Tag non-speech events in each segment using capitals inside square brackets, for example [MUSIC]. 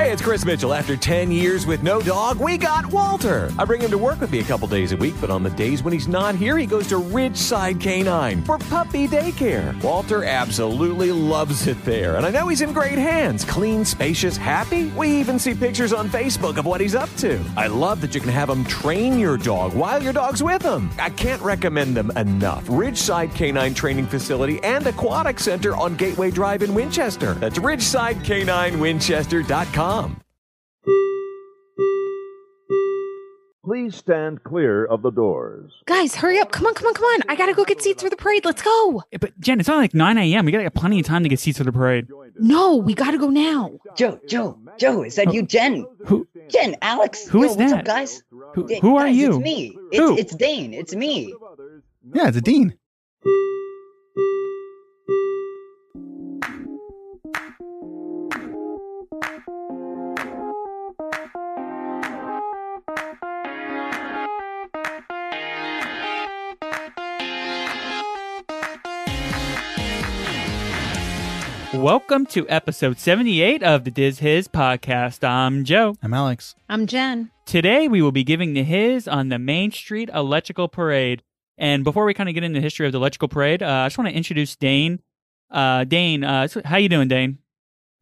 Hey, it's Chris Mitchell. After 10 years with no dog, we got Walter. I bring him to work with me a couple days a week, but on the days when he's not here, he goes to Ridgeside Canine for puppy daycare. Walter absolutely loves it there, and I know he's in great hands. Clean, spacious, happy. We even see pictures on Facebook of what he's up to. I love that you can have him train your dog while your dog's with him. I can't recommend them enough. Ridgeside Canine Training Facility and Aquatic Center on Gateway Drive in Winchester. That's ridgesidecanineWinchester.com. Please stand clear of the doors. Guys, hurry up. Come on, come on, come on. I gotta go get seats for the parade. Let's go. Yeah, But Jen, it's only like 9 a.m. We gotta get plenty of time to get seats for the parade. No, we gotta go now. Joe, Joe, Joe, is that you, Jen? Who? Jen, Alex. Who Yo, is what's that? up, guys? Who, who are guys, you? It's me. It's, Who? it's Dane. It's me. Yeah, it's a dean. Welcome to episode 78 of the Diz Hiz podcast. I'm Joe. I'm Alex. I'm Jen. Today we will be giving the His on the Main Street Electrical Parade. And before we kind of get into the history of the Electrical Parade, uh, I just want to introduce Dane. Uh, Dane, uh, so- how you doing, Dane?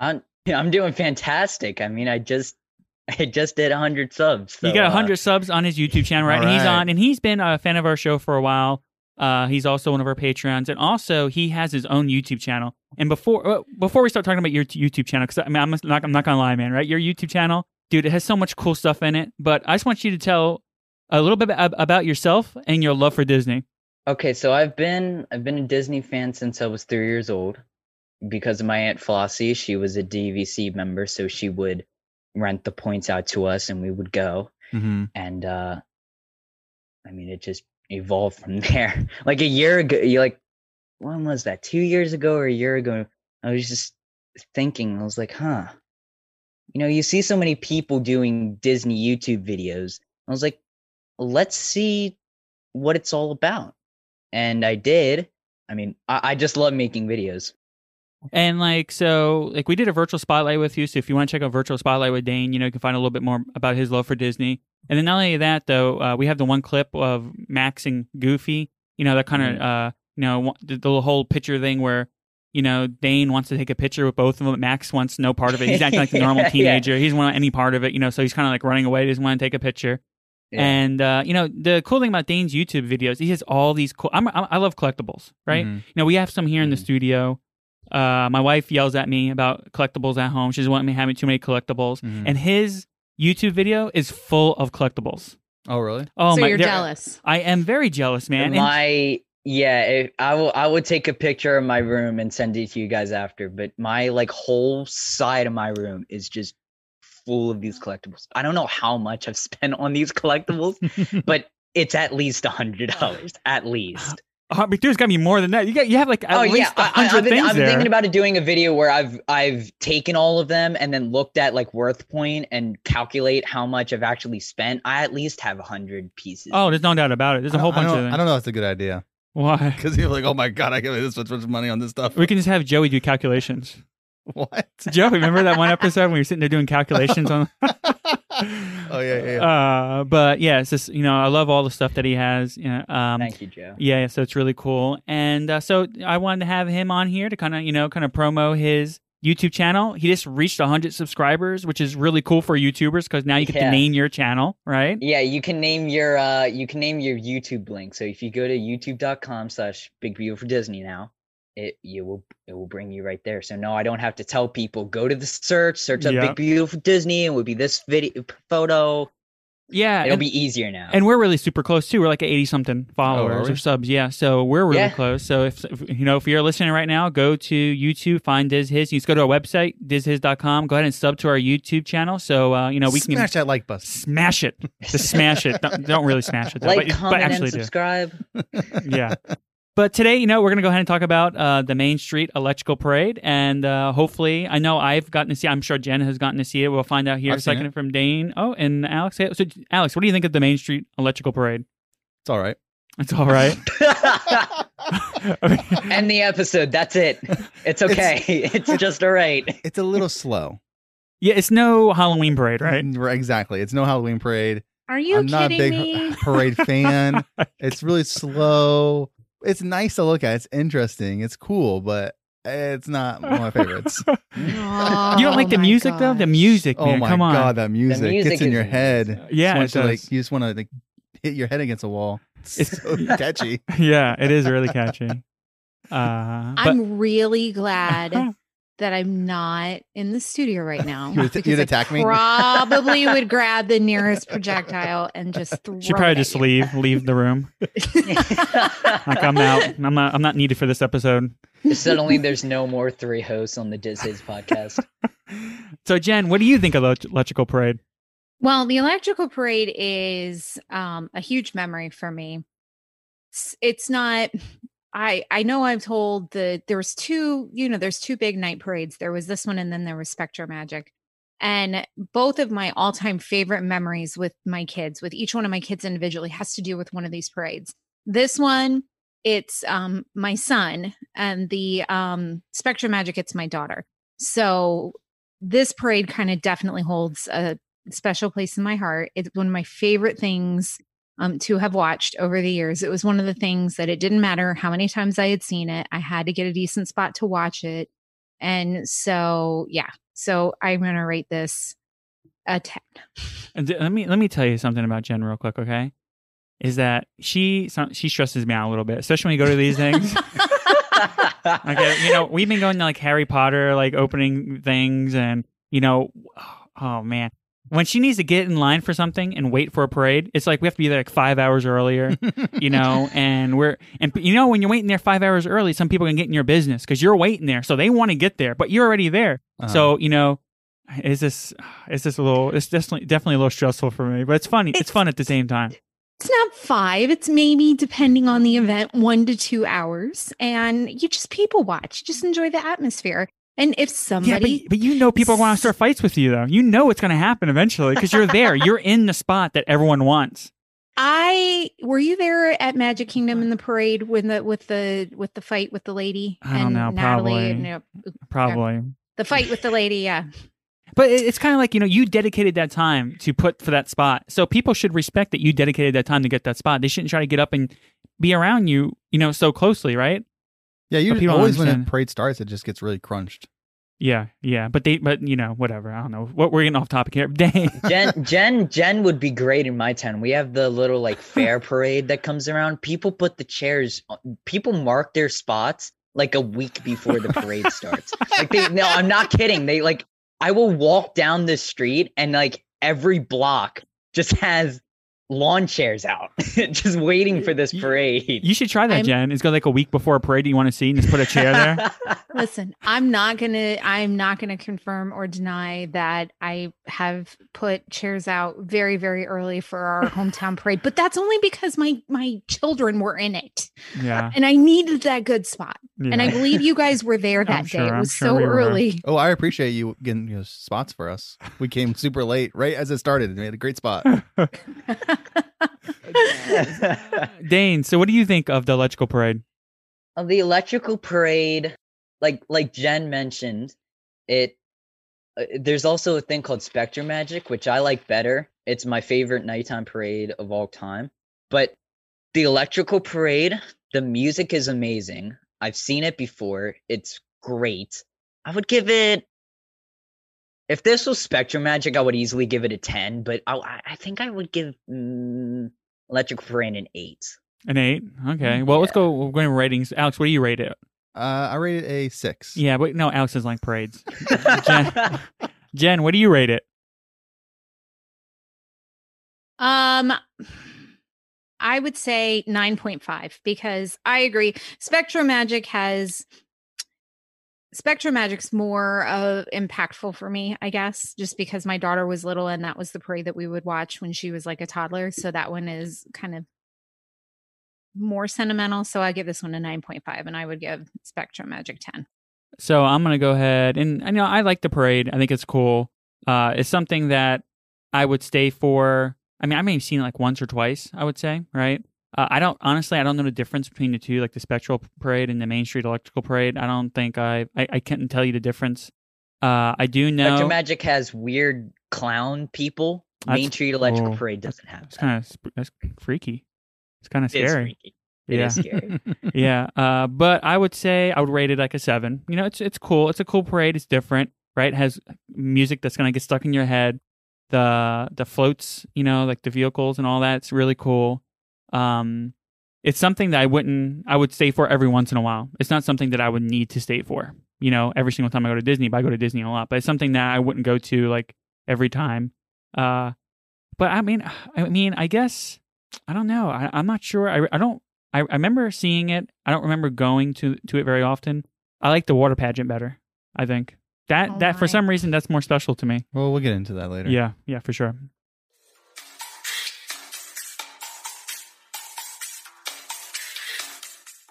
I'm I'm doing fantastic. I mean, I just [LAUGHS] I just did 100 subs. you so, got uh, 100 subs on his YouTube channel, right? All And he's on, and he's been a fan of our show for a while. Uh, he's also one of our patrons, and also he has his own YouTube channel. And before uh, before we start talking about your YouTube channel, because I mean, I'm not I'm not gonna lie, man, right? Your YouTube channel, dude, it has so much cool stuff in it. But I just want you to tell a little bit about yourself and your love for Disney. Okay, so I've been I've been a Disney fan since I was three years old. Because of my aunt Flossie, she was a DVC member, so she would rent the points out to us, and we would go. Mm-hmm. and uh i mean it just evolved from [LAUGHS] there. Like a year ago you like when was that? Two years ago or a year ago? I was just thinking i was like huh. You know you see so many people doing disney youtube videos. I was like let's see what it's all about. And i did. I mean i, I just love making videos And like so, like we did a virtual spotlight with you. So if you want to check out virtual spotlight with Dane, you know you can find a little bit more about his love for Disney. And then not only that, though, uh, we have the one clip of Max and Goofy. You know that kind of Mhm. uh, you know the, the whole picture thing where you know Dane wants to take a picture with both of them. Max wants no part of it. He's acting like the [LAUGHS] normal Yeah. teenager. He doesn't want any part of it. You know, so he's kind of like running away. He doesn't want to take a picture. Yeah. And uh, you know the cool thing about Dane's YouTube videos, he has all these cool. I'm, I'm, I love collectibles, right? Mhm. You know, we have some here in the Mhm. studio. Uh, my wife yells at me about collectibles at home. She doesn't want me having too many collectibles. Mhm. And his YouTube video is full of collectibles. Oh, really? Oh so my! you're jealous. I am very jealous, man. And- my yeah if, i will i would take a picture of my room and send it to you guys after but my like whole side of my room is just full of these collectibles i don't know how much i've [LAUGHS] spent on these collectibles [LAUGHS] but it's at least a hundred dollars at least Uh, but there's got to be more than that. You got you have like at oh least yeah a I, I, hundred i've been, things I've been there. thinking about doing a video where i've i've taken all of them and then looked at like WorthPoint and calculate how much i've actually spent i at least have a hundred pieces oh, there's no doubt about it. There's a whole bunch I of them. I don't know if it's a good idea Why? [LAUGHS] because you're like, oh my god, I give this much, much money on this stuff. We can just have Joey do calculations. [LAUGHS] what? Joey, remember that one episode when we were sitting there doing calculations on? [LAUGHS] yeah, yeah. yeah. Uh, but yeah, it's just you know I love all the stuff that he has. You know, um, thank you joe Yeah, so it's really cool. And uh, so I wanted to have him on here to kind of, you know, kind of promo his YouTube channel. He just reached 100 subscribers, which is really cool for YouTubers because now you get to name your channel, right? Yeah, you can name your uh you can name your YouTube link. So if you go to youtube.com slash big beautiful Disney now, it you will it will bring you right there. So no, I don't have to tell people go to the search, search up Yeah. big beautiful Disney, and it would be this video photo. Yeah. It'll and, be easier now. and we're really super close too. We're like 80 something followers we? or subs. Yeah. So we're really Yeah. close. So if, if, you know, if you're listening right now, go to YouTube, find Diz Hiz. You just go to our website, dizhiz.com. Go ahead and sub to our YouTube channel. So, uh, you know, we can smash that like button. smash it. Just smash it. [LAUGHS] Don't, don't really smash it though, like, but, comment, but actually and do. subscribe. yeah. [LAUGHS] But today, you know, we're going to go ahead and talk about uh, the Main Street Electrical Parade. And uh, hopefully, I know I've gotten to see I'm sure Jen has gotten to see it. We'll find out here I've a second from Dane. Oh, and Alex. So, Alex, what do you think of the Main Street Electrical Parade? It's all right. It's all right. [LAUGHS] [LAUGHS] End the episode. That's it. It's okay. [LAUGHS] It's, just all right. It's a little slow. Yeah, it's no Halloween parade, right? Right, Exactly. It's no Halloween parade. Are you I'm not a kidding big me? parade fan. it's really slow. It's nice to look at. It's interesting. It's cool, but it's not one of my favorites. [LAUGHS] you don't like Oh the my music though? The gosh. music, oh man. my Come on. god, that music, music gets in your amazing. head. Yeah, it want to, like you just want to like hit your head against a wall. It's It's- so [LAUGHS] catchy. yeah, it is really catchy. [LAUGHS] Uh, but I'm really glad that I'm not in the studio right [LAUGHS] now. You would- you'd I attack me? Probably would [LAUGHS] grab the nearest projectile and just throw she probably it just at you. leave leave the room. [LAUGHS] Like I'm out. I'm not. I'm not needed for this episode. Suddenly, there's no more three hosts on the Diz podcast. So Jen, what do you think of the electrical parade? Well, the electrical parade is um, a huge memory for me. It's, it's not. I I know I've told the there was two. You know, there's two big night parades. There was this one, and then there was SpectroMagic. And both of my all time favorite memories with my kids, with each one of my kids individually, has to do with one of these parades. This one, it's um, my son, and the um, Magic, it's my daughter. So this parade kind of definitely holds a special place in my heart. It's one of my favorite things um, to have watched over the years. It was one of the things that it didn't matter how many times I had seen it, I had to get a decent spot to watch it. And so, yeah, so I'm going to rate this a 10. And th- let me let me tell you something about Jen real quick, okay? Is that she she stresses me out a little bit, especially when you go to these things. [LAUGHS] Okay, you know, we've been going to like Harry Potter, like opening things, and you know, oh man, when she needs to get in line for something and wait for a parade, it's like we have to be there like five hours earlier, [LAUGHS] you know, and we're and you know when you're waiting there five hours early, some people can get in your business because you're waiting there, so they want to get there, but you're already there. Uh-huh. So you know, is this is this a little? It's definitely definitely a little stressful for me, but it's funny. It's, It's- fun at the same time. It's not five. It's maybe, depending on the event, one to two hours. And you just people watch, You just enjoy the atmosphere. And if Yeah, somebody, but, but you know people want to start fights with you though. You know it's going to happen eventually because you're there. you're in the spot that everyone wants. I were you there at Magic Kingdom in the parade when the with the with the fight with the lady I don't and know, Natalie and probably. uh, Probably. the fight with the lady? Yeah, But it's kind of like, you know, you dedicated that time to put for that spot. So people should respect that you dedicated that time to get that spot. They shouldn't try to get up and be around you, you know, so closely, right? Yeah, you But people always when a parade starts, it just gets really crunched. Yeah, yeah. But they, but, you know, whatever. I don't know. What we're getting off topic here. [LAUGHS] Dang. Jen, [LAUGHS] Jen, Jen would be great in my town. We have the little like [LAUGHS] fair parade that comes around. People put the chairs. Uh, people mark their spots like a week before the parade starts. Like they, no, I'm not kidding. They like, I will walk down the street and like every block just has lawn chairs out, [LAUGHS] just waiting for this parade. You should try that, I'm- Jen. It's go like a week before a parade you want to see and just put a chair there. [LAUGHS] listen, I'm not gonna I'm not gonna confirm or deny that I have put chairs out very very early for our [LAUGHS] hometown parade, but that's only because my my children were in it Yeah. and I needed that good spot. And I believe you guys were there that I'm day. it was sure so we early. Oh, I appreciate you getting you know, spots for us. We came super late, right as it started. And we had a great spot. [LAUGHS] Dane, so what do you think of the electrical parade? of the electrical parade like like jen mentioned it uh, there's also a thing called SpectroMagic which i like better. It's my favorite nighttime parade of all time. But the electrical parade the music is amazing. I've seen it before. It's great. I would give it if this was SpectroMagic i would easily give it a 10 but i, I- I think i would give mm, electrical parade an 8 An eight. Okay. Well, let's go. We're going ratings. Alex, what do you rate it? Uh, I rated a six. Yeah, but no, Alex doesn't like parades. [LAUGHS] Jen, Jen, what do you rate it? Um I would say 9.5 because I agree. SpectroMagic has SpectroMagic's more uh, impactful for me, I guess, just because my daughter was little and that was the parade that we would watch when she was like a toddler. So that one is kind of more sentimental. So I give this one a 9.5 and I would give Spectrum Magic 10. So I'm gonna go ahead and I know I like the parade. I think it's cool. Uh, it's something that I would stay for. I mean, I may have seen it like once or twice. I would say, right? Uh, I don't honestly. I don't know the difference between the two, like the Spectral Parade and the Main Street Electrical Parade. I don't think I. I, I can't tell you the difference. Uh, I do know Magic has weird clown people. That's- Main Street Electrical oh, Parade doesn't have it's kind of that's freaky. It's kind of It is scary. freaky. It yeah. is scary. [LAUGHS] yeah. Uh, but I would say I would rate it like a seven. You know, it's it's cool. It's a cool parade. It's different, right? It has music that's gonna get stuck in your head. The the floats, you know, like the vehicles and all that. It's really cool. Um, it's something that I wouldn't. I would stay for every once in a while. It's not something that I would need to stay for. You know, every single time I go to Disney, but I go to Disney a lot. But it's something that I wouldn't go to like every time. Uh, but I mean, I mean, I guess I don't know. I, I'm not sure. I I don't. I, I remember seeing it. I don't remember going to to it very often. I like the water pageant better. I think that Oh that for some reason that's more special to me. well, we'll get into that later. Yeah, yeah, for sure.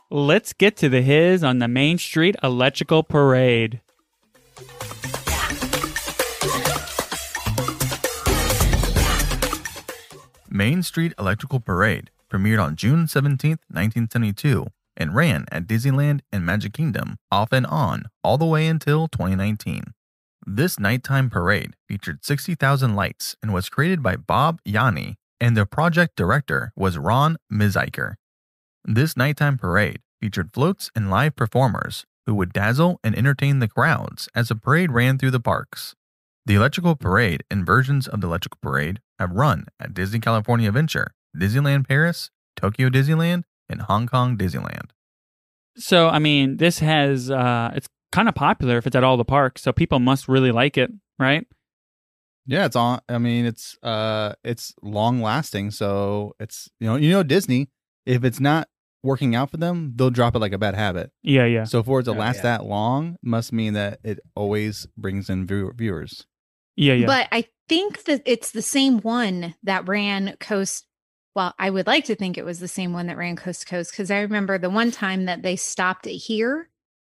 Let's get to the Hiz on the Main Street Electrical Parade. Main Street Electrical Parade premiered on June 17, 1972, and ran at Disneyland and Magic Kingdom off and on all the way until 2019. This nighttime parade featured 60,000 lights and was created by Bob Yanni, and the project director was Ron Miziker. This nighttime parade featured floats and live performers who would dazzle and entertain the crowds as the parade ran through the parks. The Electrical Parade and versions of the Electrical Parade have run at Disney California Adventure, Disneyland Paris, Tokyo Disneyland, and Hong Kong Disneyland. So I mean, this has uh it's kind of popular if it's at all the parks, so people must really like it, right? Yeah, it's on. I mean, it's uh, it's long lasting. So it's you know, you know, Disney. If it's not working out for them, they'll drop it like a bad habit. Yeah, yeah. So for it to Oh, last yeah. that long, must mean that it always brings in view- viewers. Yeah, yeah. But I think that it's the same one that ran coast. Well, I would like to think it was the same one that ran coast to coast because I remember the one time that they stopped it here.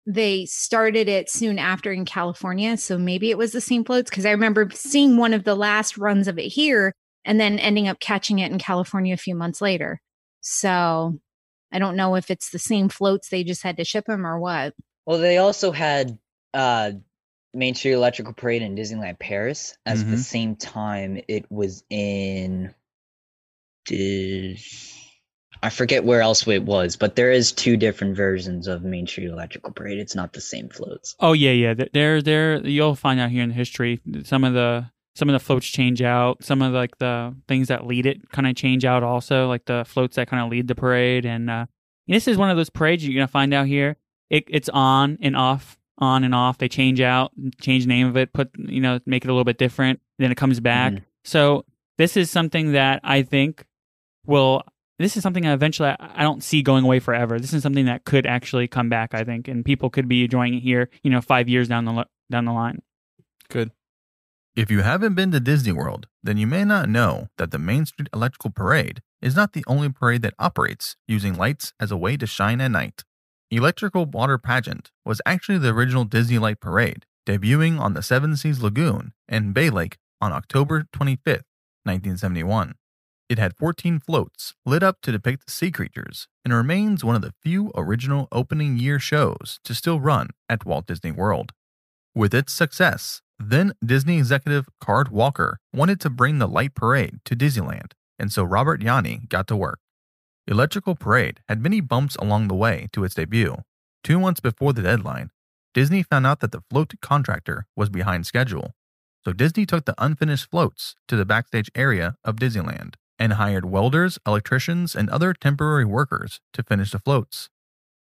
They started it soon after in California. So maybe it was the same floats because I remember seeing one of the last runs of it here and then ending up catching it in California a few months later. So I don't know if it's the same floats, they just had to ship them or what. Well, they also had uh, Main Street Electrical Parade in Disneyland Paris. At the Mhm. same time, it was in. Dis- I forget where else it was, but there is two different versions of Main Street Electrical Parade. It's not the same floats. Oh yeah, yeah. Th- There, there. You'll find out here in the history. Some of the some of the floats change out. Some of like the things that lead it kind of change out also. Like the floats that kind of lead the parade. And uh, this is one of those parades you're gonna find out here. It, it's on and off, on and off. They change out, change the name of it, put you know, make it a little bit different. Then it comes back. Mhm. So this is something that I think will. This is something that eventually I I don't see going away forever. This is something that could actually come back, I think, and people could be enjoying it here, you know, five years down the down the line. If you haven't been to Disney World, then you may not know that the Main Street Electrical Parade is not the only parade that operates using lights as a way to shine at night. Electrical Water Pageant was actually the original Disney Light Parade, debuting on the Seven Seas Lagoon and Bay Lake on October 25th, 1971. It had 14 floats lit up to depict sea creatures and remains one of the few original opening year shows to still run at Walt Disney World. With its success, then Disney executive Card Walker wanted to bring the light parade to Disneyland, and so Robert Yanni got to work. Electrical Parade had many bumps along the way to its debut. Two months before the deadline, Disney found out that the float contractor was behind schedule. So Disney took the unfinished floats to the backstage area of Disneyland and hired welders, electricians, and other temporary workers to finish the floats.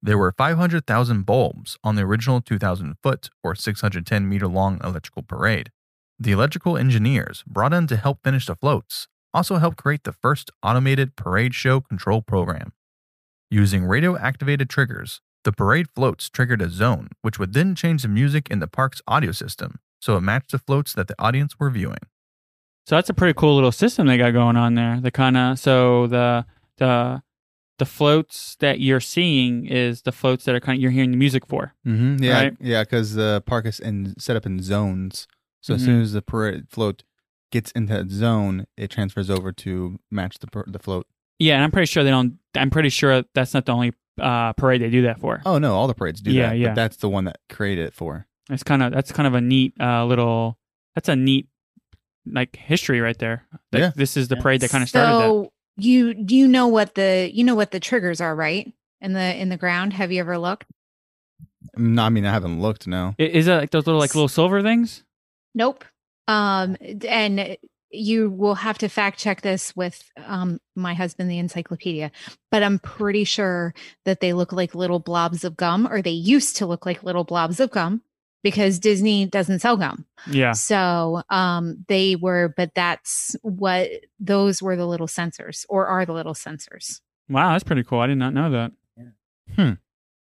There were 500,000 bulbs on the original 2,000 foot or 610 meter long electrical parade. The electrical engineers brought in to help finish the floats also helped create the first automated parade show control program. Using radio activated triggers, the parade floats triggered a zone, which would then change the music in the park's audio system so it matched the floats that the audience were viewing. So that's a pretty cool little system they got going on there. The kind of so the the the floats that you're seeing is the floats that are kind of you're hearing the music for. Mm-hmm. Yeah, Right. yeah, because the park is in, set up in zones. So as Mhm. soon as the parade float gets into that zone, it transfers over to match the per- the float. Yeah, and I'm pretty sure they don't. I'm pretty sure that's not the only uh, parade they do that for. Oh no, all the parades do Yeah, that. yeah. But that's the one that created it for. It's kind of that's kind of a neat uh, little. That's a neat like history right there. That Yeah. This is the parade that kind of started that. So do you know what the you know what the triggers are, right? In the in the ground. Have you ever looked? No, I mean, I haven't looked. No. Is it like those little like little silver things? Nope. Um, and you will have to fact check this with um my husband, the encyclopedia. But I'm pretty sure that they look like little blobs of gum, or they used to look like little blobs of gum, because Disney doesn't sell gum. Yeah. So um they were, but that's what those were the little sensors, or are the little sensors. Wow, that's pretty cool. I did not know that.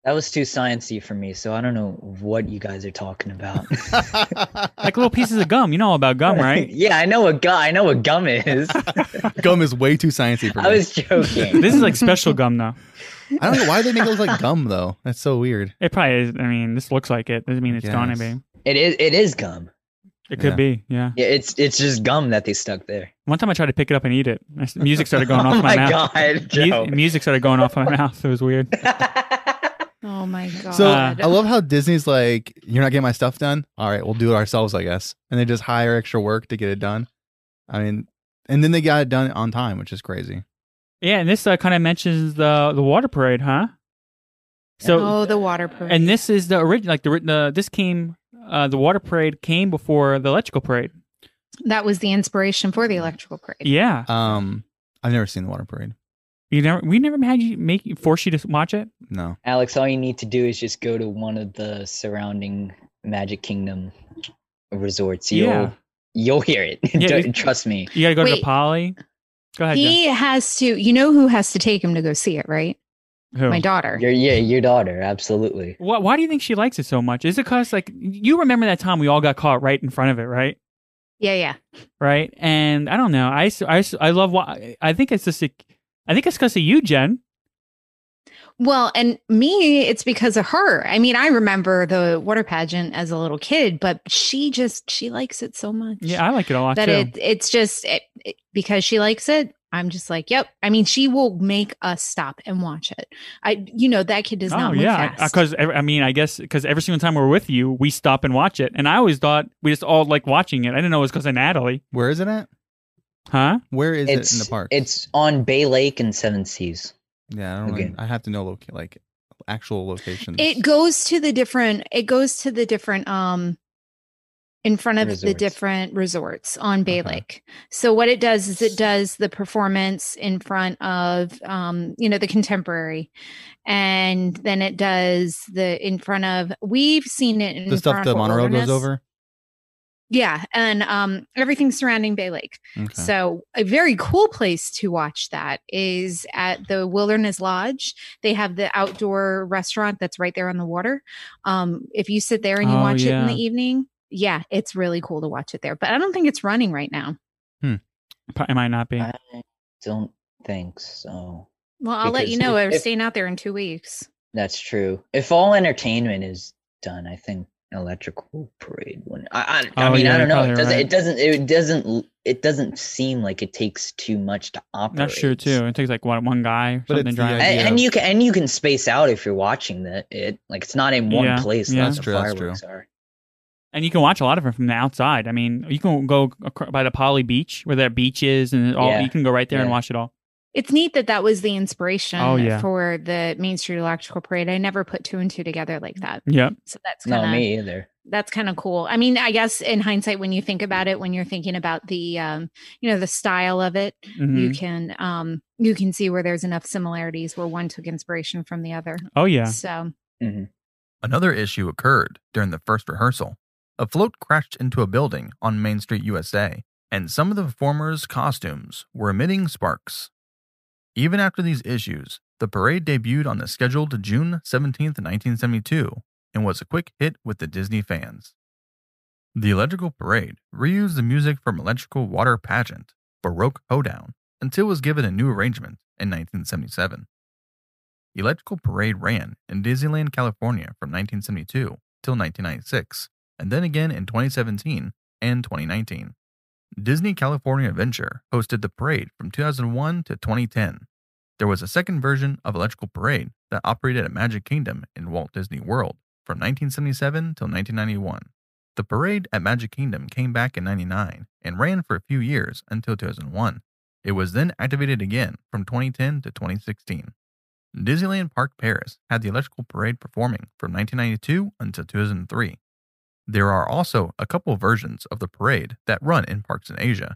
That was too sciencey for me, so I don't know what you guys are talking about. [LAUGHS] [LAUGHS] Like little pieces of gum. You know all about gum, right? [LAUGHS] yeah, I know what gum. I know what gum is. Gum is way too sciencey for me. I was joking. This is like special gum though. I don't know why they make it look like gum though. That's so weird. It probably is. I mean, this looks like it. Doesn't mean it's gonna be. It is. It is gum. It could Yeah. be. Yeah. Yeah, it's it's just gum that they stuck there. One time I tried to pick it up and eat it. I s- Music started going [LAUGHS] oh off my, my mouth. god, Mu- Joe. music started going off my mouth. It was weird. [LAUGHS] Oh my [LAUGHS] god! So Uh, I love how Disney's like, "You're not getting my stuff done. All right, we'll do it ourselves, I guess." And they just hire extra work to get it done. I mean, and then they got it done on time, which is crazy. Yeah, and this uh, kind of mentions the the water parade, huh? So oh, the water parade. and this is the original. Like the, ri- the this came. Uh, the water parade came before the electrical parade. that was the inspiration for the electrical parade. Yeah, Um, I've never seen the water parade. you never. We never had you make force you to watch it. No. Alex, all you need to do is just go to one of the surrounding Magic Kingdom resorts. You'll Yeah. you'll hear it. Yeah, [LAUGHS] you- Trust me. You got to go to the Poly. Go ahead. Jen. He has to. You know who has to take him to go see it, right? Who? My daughter. Your yeah, your daughter, absolutely. Why, why do you think she likes it so much? Is it because like you remember that time we all got caught right in front of it, right? Yeah, yeah. Right. And I don't know. I, I, I love what I think it's just. A, I think it's because of you, Jen. Well, and me, it's because of her. I mean, I remember the water pageant as a little kid, but she just she likes it so much. Yeah, I like it a lot that too. it it's just it, it- because she likes it. I'm just like, yep. I mean, she will make us stop and watch it. I, you know, that kid does oh not move yeah, fast. because I mean, I guess because every single time we're with you, we stop and watch it, and I always thought we just all like watching it. I didn't know it was because of Natalie, Where is it at? huh? Where is it's it in the park? It's on Bay Lake and Seven Seas. Yeah, I don't. Okay. Really, I have to know loca- like actual locations. it goes to the different. It goes to the different. Um, in front of the different resorts on Bay Okay. Lake. So what it does is it does the performance in front of um, you know, the contemporary. And then it does the in front of we've seen it in the stuff the monorail goes over. Yeah, and um everything surrounding Bay Lake. Okay. So a very cool place to watch that is at the Wilderness Lodge. They have the outdoor restaurant that's right there on the water. Um, if you sit there and you Oh, watch it in the evening, yeah, it's really cool to watch it there. But I don't think it's running right now. Hmm. It might not be. I don't think so. Well, I'll let you know. if- We're if- staying out there in two weeks. That's true. If all entertainment is done, I think electrical parade. When I, I, I Oh, mean, yeah, I don't know. It doesn't. right. It doesn't. It doesn't. It doesn't seem like it takes too much to operate. That's true too. It takes like what one guy But something it's the driving. idea- And, and you can and you can space out if you're watching the it. Like it's not in one Yeah, place. yeah. That's the true, that's true. fireworks are. And you can watch a lot of it from the outside. I mean, you can go by the Poly Beach where that beach is, and all Yeah, you can go right there and watch it all. It's neat that that was the inspiration Oh, yeah. for the Main Street Electrical Parade. I never put two and two together like that. Yeah. So that's No, kind of me either. that's kind of cool. I mean, I guess in hindsight, when you think about it, when you're thinking about the, um, you know, the style of it, Mhm. you can, um, you can see where there's enough similarities where one took inspiration from the other. Oh yeah. So Another issue occurred during the first rehearsal. A float crashed into a building on Main Street, USA, and some of the performers' costumes were emitting sparks. Even after these issues, the parade debuted on the scheduled June 17, 1972, and was a quick hit with the Disney fans. The Electrical Parade reused the music from Electrical Water Pageant, Baroque Hoedown, until it was given a new arrangement in 1977. Electrical Parade ran in Disneyland, California from 1972 till 1996, and then again in 2017 and 2019. Disney California Adventure hosted the parade from 2001 to 2010. There was a second version of Electrical Parade that operated at Magic Kingdom in Walt Disney World from 1977 till 1991. The parade at Magic Kingdom came back in 99 and ran for a few years until 2001. It was then activated again from 2010 to 2016. Disneyland Park Paris had the electrical parade performing from 1992 until 2003. There are also a couple versions of the parade that run in parks in Asia.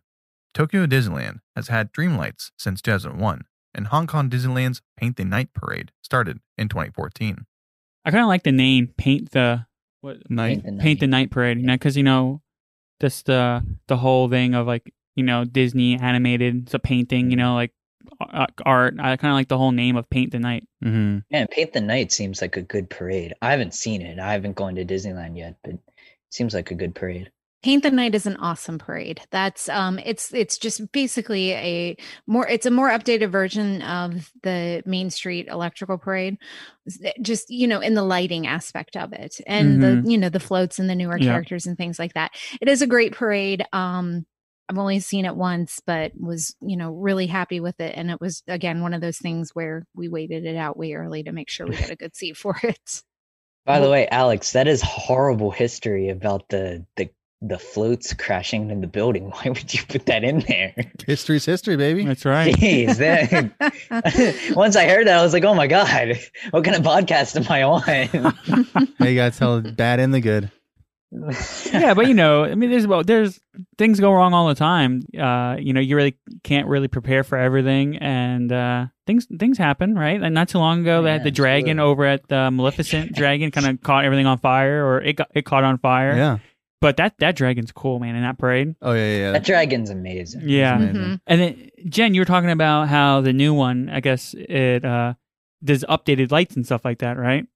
Tokyo Disneyland has had Dreamlights since 2001, and Hong Kong Disneyland's Paint the Night parade started in 2014. I kind of like the name Paint the what Night. the Paint the Night. Night Parade, you know, because you know, just the the whole thing of like you know Disney animated, it's a painting, you know, like art. I kind of like the whole name of Paint the Night. Mm-hmm. Man, Paint the Night seems like a good parade. I haven't seen it. I haven't gone to Disneyland yet, but it seems like a good parade. Paint the Night is an awesome parade. That's um it's it's just basically a more it's a more updated version of the Main Street Electrical Parade. Eh, Just you know in the lighting aspect of it and the you know the floats and the newer Yeah. characters and things like that. It is a great parade. Um I've only seen it once but was you know really happy with it and it was again one of those things where we waited it out way early to make sure we [LAUGHS] got a good seat for it. By the way, Alex, that is horrible history about the the the floats crashing in the building. [LAUGHS] Why would you put that in there? History's history, baby. That's right. Jeez, that, [LAUGHS] once I heard that, I was like, "Oh my god, [LAUGHS] what kind of podcast am I on?" hey, you gotta tell the bad and the good. Yeah, but you know, I mean, there's well, there's things go wrong all the time. Uh, you know, you really can't really prepare for everything, and uh, things things happen, right? And not too long ago, they had the dragon absolutely. over at the Maleficent dragon, kind of [LAUGHS] caught everything on fire, or it got it caught on fire. Yeah. But that that dragon's cool, man, in that parade. Oh yeah, yeah. yeah. that dragon's amazing. Yeah. Amazing. Mhm. And then Jen, you were talking about how the new one, I guess it uh does updated lights and stuff like that, right?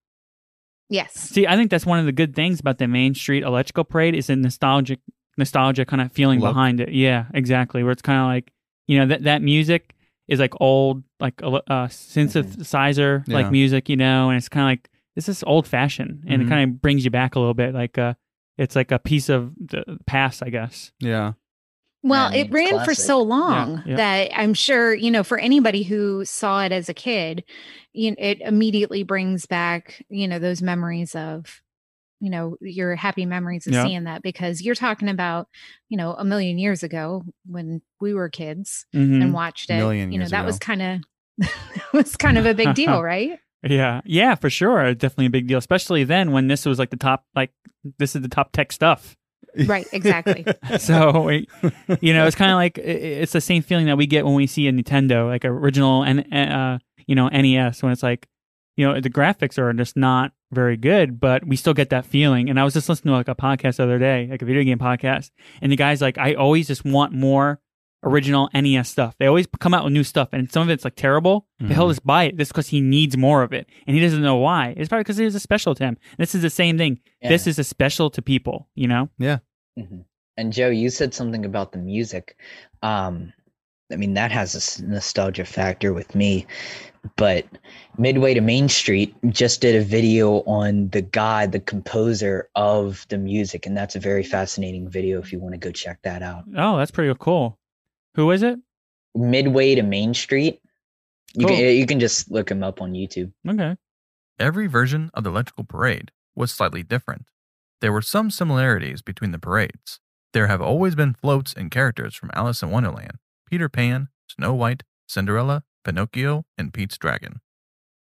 Yes. See, I think that's one of the good things about the Main Street Electrical Parade is the nostalgic nostalgia kind of feeling Look. behind it. Yeah, exactly. Where it's kind of like, you know, that that music is like old, like ele- uh, synthesizer like Yeah. music, you know, and it's kind of like this is old fashioned, and Mhm. it kind of brings you back a little bit, like uh, it's like a piece of the past, I guess. Yeah. Well, Yeah, it ran for so long yeah. that I'm sure, you know, for anybody who saw it as a kid, you know, it immediately brings back, you know, those memories of, you know, your happy memories of Yeah. seeing that because you're talking about, you know, a million years ago when we were kids Mhm. and watched it. Million you know, that was kind of [LAUGHS] was kind of a big deal, [LAUGHS] right? Yeah, yeah, for sure, definitely a big deal, especially then when this was like the top, like this is the top tech stuff. Right, exactly. [LAUGHS] So you know, it's kind of like it's the same feeling that we get when we see a Nintendo, like original and uh, you know NES, when it's like, you know, the graphics are just not very good, but we still get that feeling. And I was just listening to like a podcast the other day, like a video game podcast, and the guy's like, I always just want more original NES stuff. They always come out with new stuff, and some of it's like terrible, but he'll Mhm. just buy it just because he needs more of it, and he doesn't know why. It's probably because it is a special to him. This is the same thing. This is a special to people, you know. Yeah. Mhm. And Joe, you said something about the music. Um, I mean, that has a nostalgia factor with me. But Midway to Main Street just did a video on the guy, the composer of the music, and that's a very fascinating video if you want to go check that out. Oh, that's pretty cool. Who is it? Midway to Main Street. You Cool. can you can just look him up on YouTube. Okay. Every version of the electrical parade was slightly different. There were some similarities between the parades. There have always been floats and characters from Alice in Wonderland, Peter Pan, Snow White, Cinderella, Pinocchio, and Pete's Dragon.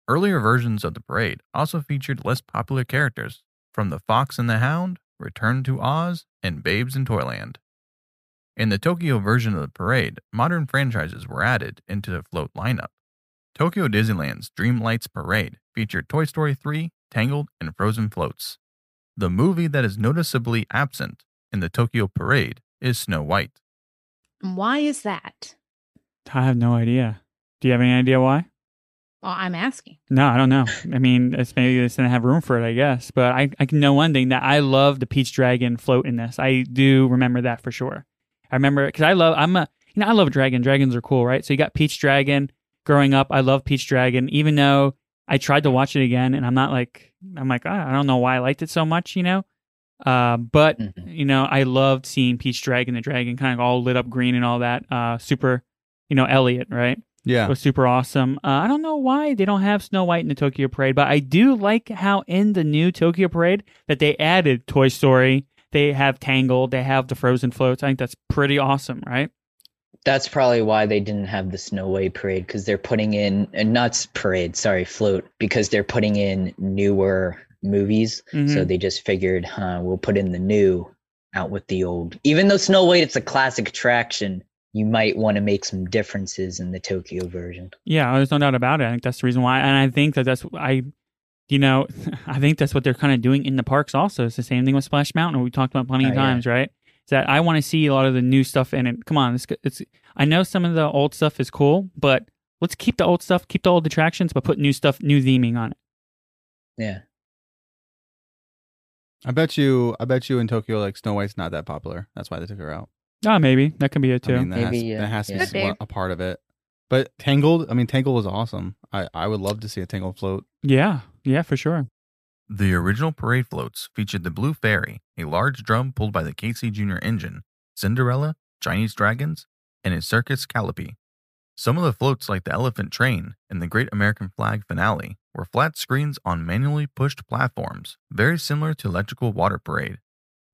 Earlier versions of the parade also featured less popular characters from The Fox and the Hound, Return to Oz, and Babes in Toyland. In the Tokyo version of the parade, modern franchises were added into the float lineup. Tokyo Disneyland's Dream Lights Parade featured Toy Story 3, Tangled, and Frozen floats. The movie that is noticeably absent in the Tokyo Parade is Snow White. Why is that? I have no idea. Do you have any idea why? Well, I'm asking. No, I don't know. I mean, it's maybe they just didn't have room for it, I guess. But I, I can know one thing that I love the Pete's Dragon float in this. I do remember that for sure. I remember because I love. I'm a you know I love dragon. Dragons are cool, right? So you got Pete's Dragon. Growing up, I love Pete's Dragon. Even though I tried to watch it again, and I'm not like I'm like "Ah, I don't know why I liked it so much, you know. Uh, but Mhm. you know, I loved seeing Pete's Dragon, the dragon kind of all lit up green and all that. Uh, super, you know, Elliot, right? Yeah. it was super awesome. Uh, I don't know why they don't have Snow White in the Tokyo Parade, but I do like how in the new Tokyo Parade that they added Toy Story. They have Tangled. They have the Frozen floats. I think that's pretty awesome, right? That's probably why they didn't have the Snow White parade because they're putting in a nuts parade, sorry, float because they're putting in newer movies. So Mhm. they just figured, huh, we'll put in the new out with the old. Even though Snow White it's a classic attraction, you might want to make some differences in the Tokyo version. Yeah, there's no doubt about it. I think that's the reason why, and I think that that's I, you know, [LAUGHS] I think that's what they're kind of doing in the parks. Also, it's the same thing with Splash Mountain. We talked about plenty of Oh, yeah. times, right? Is that I want to see a lot of the new stuff in it. Come on, it's, it's I know some of the old stuff is cool, but let's keep the old stuff, keep the old attractions, but put new stuff, new theming on it. Yeah. I bet you. I bet you in Tokyo, like Snow White's not that popular. That's why they took her out. Oh, maybe that can be it too. I mean, that Maybe, has, yeah, that has to yeah. be Could be. one- a part of it. But Tangled, I mean, Tangled was awesome. I, I would love to see a Tangled float. yeah, yeah, for sure. The original parade floats featured the Blue Fairy, a large drum pulled by the Casey Jr. engine, Cinderella, Chinese dragons, and a circus calliope. Some of the floats, like the Elephant Train and the Great American Flag finale, were flat screens on manually pushed platforms, very similar to Electrical Water Parade.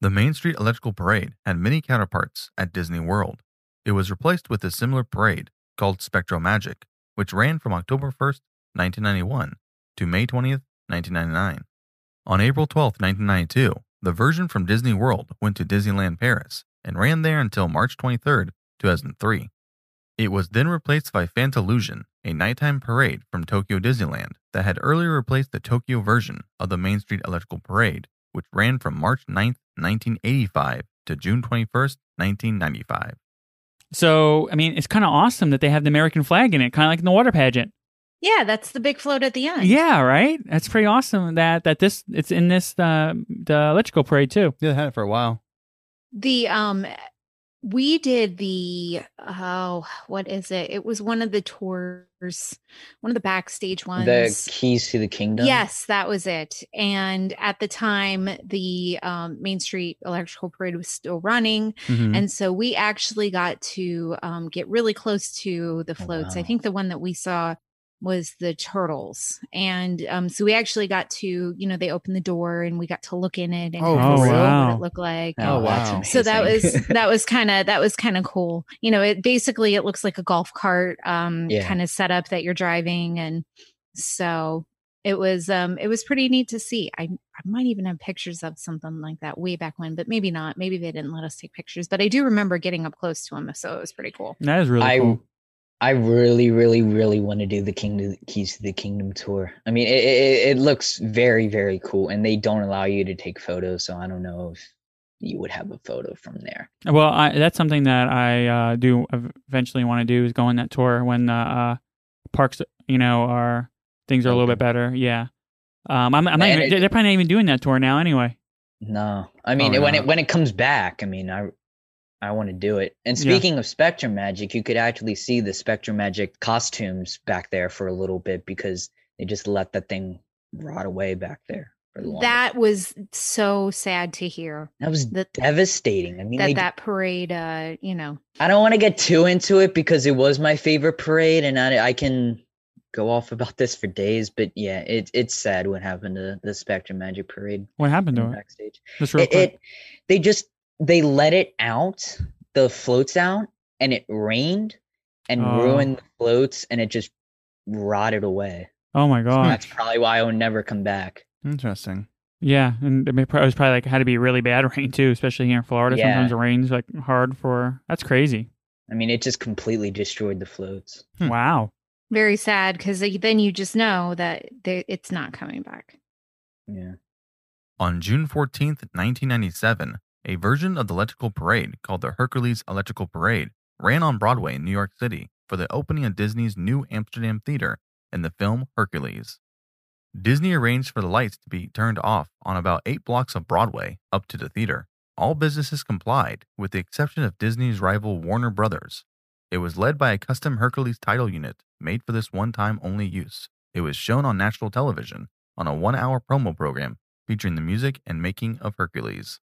The Main Street Electrical Parade had many counterparts at Disney World. It was replaced with a similar parade called SpectroMagic, which ran from October 1st, 1991 to May 20th, 1999. On April 12, 1992, the version from Disney World went to Disneyland Paris and ran there until March 23, 2003. It was then replaced by Fantillusion, a nighttime parade from Tokyo Disneyland that had earlier replaced the Tokyo version of the Main Street Electrical Parade, which ran from March 9, 1985 to June 21, 1995. So, I mean, it's kind of awesome that they have the American flag in it, kind of like in the water pageant. Yeah, that's the big float at the end. Yeah, right. That's pretty awesome that that this it's in this uh, the electrical parade too. Yeah, they had it for a while. The um we did the oh what is it? It was one of the tours, one of the backstage ones. The keys to the kingdom. Yes, that was it. And at the time, the um, Main Street Electrical Parade was still running. Mhm. And so we actually got to um, get really close to the Oh, floats. I think the one that we saw was the turtles. And um, so we actually got to, you know, they opened the door and we got to look in it and Oh, kind of for see real? what it looked like. Oh, that's wow. So that was that was kind of that was kind of cool. You know, it basically it looks like a golf cart um Yeah. kind of setup that you're driving and so it was um it was pretty neat to see. I I might even have pictures of something like that way back when, but maybe not. Maybe they didn't let us take pictures, but I do remember getting up close to them, so it was pretty cool. That is really I cool. I really, really, really want to do the Kingdom Keys to the Kingdom tour. I mean, it, it it looks very, very cool, and they don't allow you to take photos, so I don't know if you would have a photo from there. Well, I, that's something that I uh, do eventually want to do is go on that tour when the uh, parks, you know, are things are a little bit better. Yeah. Um, I'm, I'm not even, it- they're probably not even doing that tour now anyway. No, I mean Oh, when it when it comes back, I mean I I want to do it. And Yeah. speaking of SpectroMagic, you could actually see the SpectroMagic costumes back there for a little bit because they just let that thing rot away back there for the longest. That was so sad to hear that was that devastating. I mean, that they, that parade uh you know I don't want to get too into it because it was my favorite parade, and I I can go off about this for days. But yeah, it it's sad what happened to the SpectroMagic parade What happened to the it? backstage. Just real it, quick. it they just they let it out the floats out and it rained and Oh. ruined the floats and it just rotted away oh my god. that's probably why i will never come back Interesting. Yeah, and it was probably like had to be really bad [LAUGHS] rain too, especially here in Florida. Yeah. Sometimes it rains like hard for. That's crazy. i mean it just completely destroyed the floats Hmm. Wow. very sad because then you just know that they, it's not coming back. yeah On June 14th, 1997, a version of the Electrical Parade called the Hercules Electrical Parade ran on Broadway in New York City for the opening of Disney's New Amsterdam Theatre in the film Hercules. Disney arranged for the lights to be turned off on about eight blocks of Broadway up to the theater. All businesses complied, with the exception of Disney's rival Warner Brothers. It was led by a custom Hercules title unit made for this one time only use. It was shown on national television on a one hour promo program featuring the music and making of Hercules.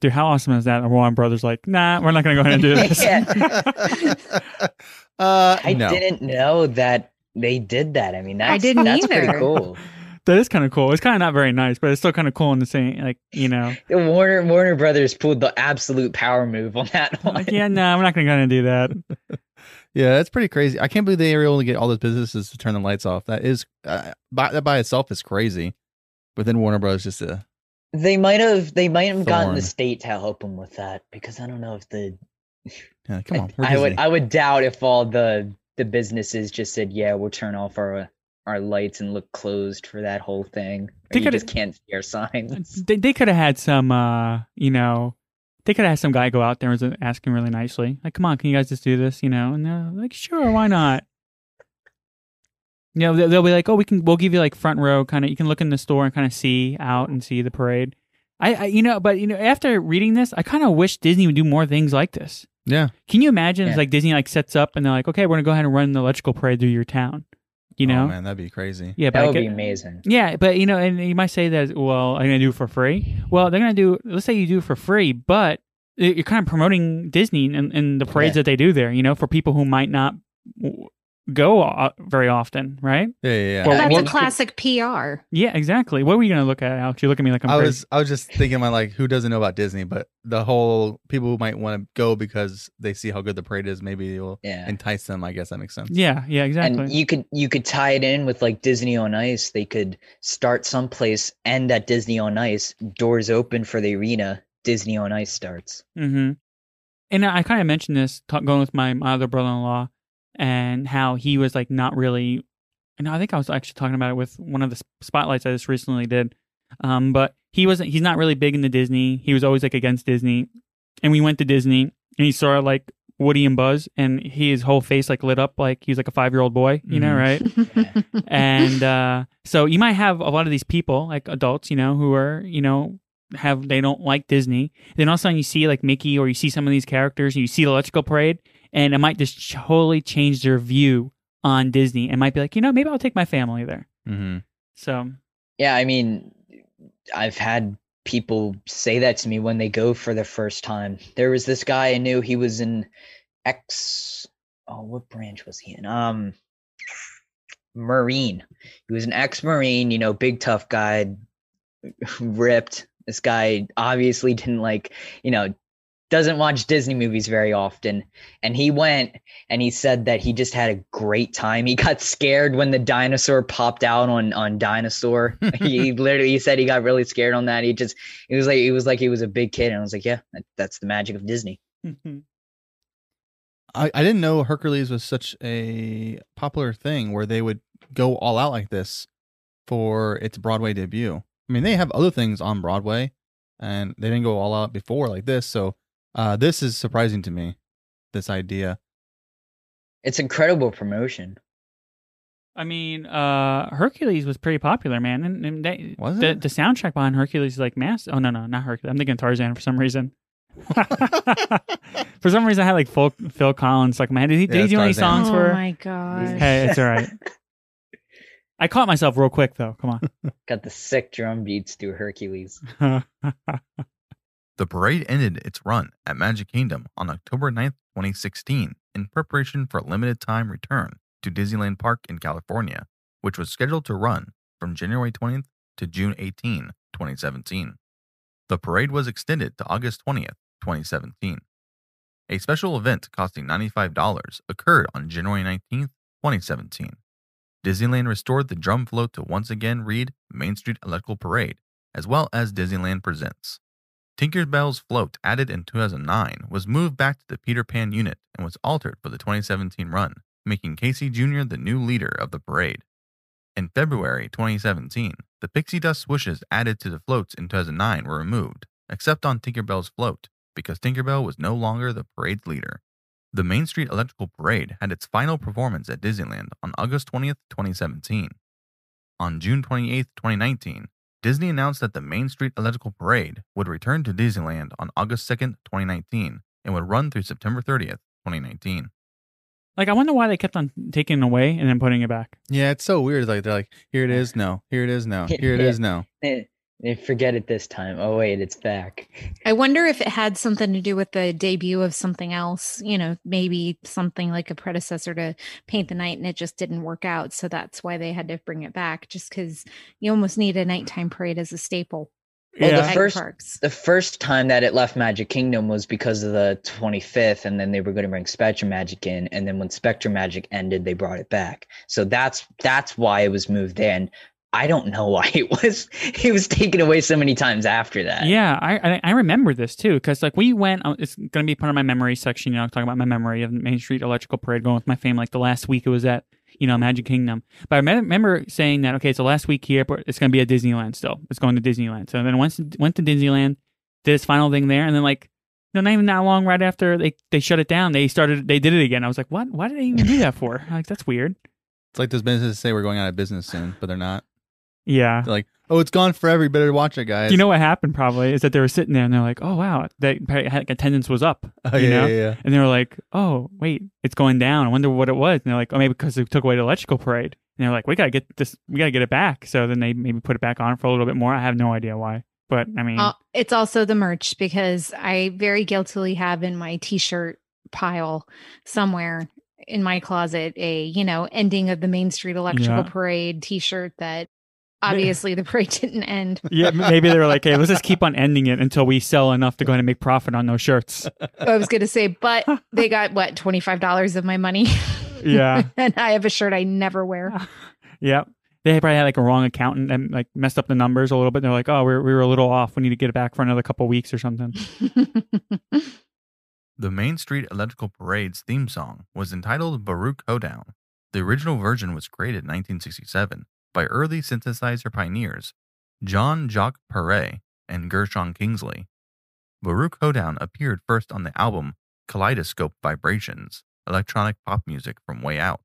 Dude, how awesome is that? Warner Brothers like, nah, we're not gonna go ahead and do this. [LAUGHS] [LAUGHS] Uh, I no. didn't know that they did that. I mean, that's, didn't that's either. pretty cool. That is kind of cool. It's kind of not very nice, but it's still kind of cool in the same, like you know. [LAUGHS] Warner Warner Brothers pulled the absolute power move on that one. Like, yeah, no, I'm not gonna, gonna do that. Yeah, that's pretty crazy. I can't believe they were able to get all those businesses to turn the lights off. That is, uh, by, that by itself is crazy. But then Warner Brothers just uh, They might have they might have gotten the state to help them with that because I don't know if the yeah, come on. I, I would I would doubt if all the the businesses just said yeah we'll turn off our our lights and look closed for that whole thing. They you just can't see our signs. They, they could have had some, uh, you know, they could have had some guy go out there and ask him really nicely, like, "Come on, can you guys just do this?" You know, and they're like, "Sure, why not?" You know, they'll, they'll be like, "Oh, we can, we'll give you like front row, kind of. You can look in the store and kind of see out and see the parade." I, I, you know, but you know, after reading this, I kind of wish Disney would do more things like this. yeah. Can you imagine? It's Yeah. like Disney like sets up and they're like, "Okay, we're gonna go ahead and run the electrical parade through your town." You know, Oh, man, that'd be crazy. yeah, but That I would get- be amazing. yeah, but you know, and you might say that, well, I'm going to do it for free. Well, they're going to do, let's say you do it for free, but you're kind of promoting Disney and, and the parades Yeah. that they do there, you know, for people who might not w- go uh, very often, right? Yeah, yeah, yeah. Well, That's what- a classic PR. Yeah, exactly. What were you going to look at, Alex? You look at me like I'm I crazy. was I was just thinking about like who doesn't know about Disney, but the whole people who might want to go because they see how good the parade is, maybe it will Yeah. entice them. I guess that makes sense. Yeah, yeah, exactly. And you could you could tie it in with like Disney on Ice. They could start someplace, end at Disney on Ice. Doors open for the arena. Disney on Ice starts. Mm-hmm. And I kind of mentioned this talk, going with my, my other brother-in-law and how he was like not really. And I think I was actually talking about it with one of the spotlights I just recently did. Um, but he wasn't. He's not really big into Disney. He was always like against Disney. And we went to Disney, and he saw like Woody and Buzz, and he, his whole face like lit up like he was like a five-year-old boy. You know, Mhm. right? [LAUGHS] and uh, so you might have a lot of these people, like adults, you know, who are, you know, have they don't like Disney. Then all of a sudden you see like Mickey or you see some of these characters, and you see the electrical parade, and it might just totally change their view on Disney. and might be like, you know, maybe I'll take my family there. Mm-hmm. So Yeah, I mean, I've had people say that to me when they go for the first time. There was this guy I knew. He was in X. Oh, what branch was he in? Um, Marine. He was an ex-Marine. You know, big tough guy, [LAUGHS] ripped. This guy obviously didn't like. You know, doesn't watch Disney movies very often. And he went and he said that he just had a great time. He got scared when the dinosaur popped out on on Dinosaur. [LAUGHS] he literally he said he got really scared on that. He just it was like it was like he was a big kid and I was like, yeah, that, that's the magic of Disney. Mm-hmm. I, I didn't know Hercules was such a popular thing where they would go all out like this for its Broadway debut. I mean, they have other things on Broadway, and they didn't go all out before like this. So uh, this is surprising to me. This idea. It's incredible promotion. I mean, uh, Hercules was pretty popular, man, and, and they, Was the it? the soundtrack behind Hercules is like mass. Oh no, no, not Hercules. I'm thinking Tarzan for some reason. [LAUGHS] for some reason, I had like Phil, Phil Collins stuck in my head. Did he, did Yeah, he it's do any songs oh for? Oh my god! Hey, it's all right. [LAUGHS] I caught myself real quick though. Come on. Got the sick drum beats through Hercules. [LAUGHS] The parade ended its run at Magic Kingdom on October 9, 2016, in preparation for a limited time return to Disneyland Park in California, which was scheduled to run from January 20th to June 18, 2017. The parade was extended to August 20th, 2017. A special event costing $95 occurred on January 19th, 2017. Disneyland restored the drum float to once again read Main Street Electrical Parade, as well as Disneyland Presents. Tinkerbell's float, added in 2009, was moved back to the Peter Pan unit and was altered for the 2017 run, making Casey Jr. the new leader of the parade. In February 2017, the pixie dust swooshes added to the floats in 2009 were removed, except on Tinkerbell's float, because Tinkerbell was no longer the parade's leader. The Main Street Electrical Parade had its final performance at Disneyland on August 20, 2017. On June 28, 2019, Disney announced that the Main Street Electrical Parade would return to Disneyland on August 2nd, 2019, and would run through September 30th, 2019. like, I wonder why they kept on taking it away and then putting it back. Yeah, it's so weird. Like they're like, here it is, no. Here it is, no. [LAUGHS] Here it is, no. Eh, They forget it this time. Oh wait, it's back. I wonder if it had something to do with the debut of something else, you know, maybe something like a predecessor to Paint the Night and it just didn't work out. So that's why they had to bring it back, just because you almost need a nighttime parade as a staple. Well, Yeah. the first parks. the first time that it left Magic Kingdom was because of the 25th, and then they were going to bring SpectroMagic in, and then when SpectroMagic ended, they brought it back. So that's that's why it was moved there. And I don't know why it was it was taken away so many times after that. Yeah, I I, I remember this too because like we went. uh, It's going to be part of my memory section. You know, talking about my memory of Main Street Electrical Parade going with my family. Like the last week it was at you know Magic Kingdom. But I me- remember saying that okay, it's the last week here, but it's going to be at Disneyland still. It's going to Disneyland. So then once went to Disneyland, did his final thing there, and then like. No, not even that long. Right after they, they shut it down, they started. They did it again. I was like, "What? Why did they even do that for?" [LAUGHS] Like, that's weird. It's like those businesses say we're going out of business soon, but they're not. Yeah. They're like, oh, it's gone forever. You better watch it, guys. You know what happened? Probably is that they were sitting there and they're like, "Oh wow, that like, attendance was up." [LAUGHS] Oh, you yeah, know? yeah, yeah. And they were like, "Oh, wait, it's going down. I wonder what it was." And they're like, "Oh, maybe because they took away the electrical parade." And they're like, "We gotta get this. We gotta get it back." So then they maybe put it back on for a little bit more. I have no idea why, but I mean, Uh, it's also the merch because I very guiltily have in my t-shirt pile somewhere in my closet a you know ending of the Main Street Electrical Yeah. Parade t-shirt that [LAUGHS] obviously the parade didn't end. [LAUGHS] yeah, maybe they were like, "Hey, let's just keep on ending it until we sell enough to go ahead and make profit on those shirts." [LAUGHS] I was gonna say, but they got what twenty five dollars of my money. Yeah. and I have a shirt I never wear. Yep. They probably had like a wrong accountant and like messed up the numbers a little bit. They're like, "Oh, we're, we were a little off. We need to get it back for another couple weeks or something." The Main Street Electrical Parade's theme song was entitled Baroque Hoedown. The original version was created in 1967 by early synthesizer pioneers John Jacques Perrey and Gershon Kingsley. Baroque Hoedown appeared first on the album Kaleidoscope Vibrations, electronic pop music from Way Out.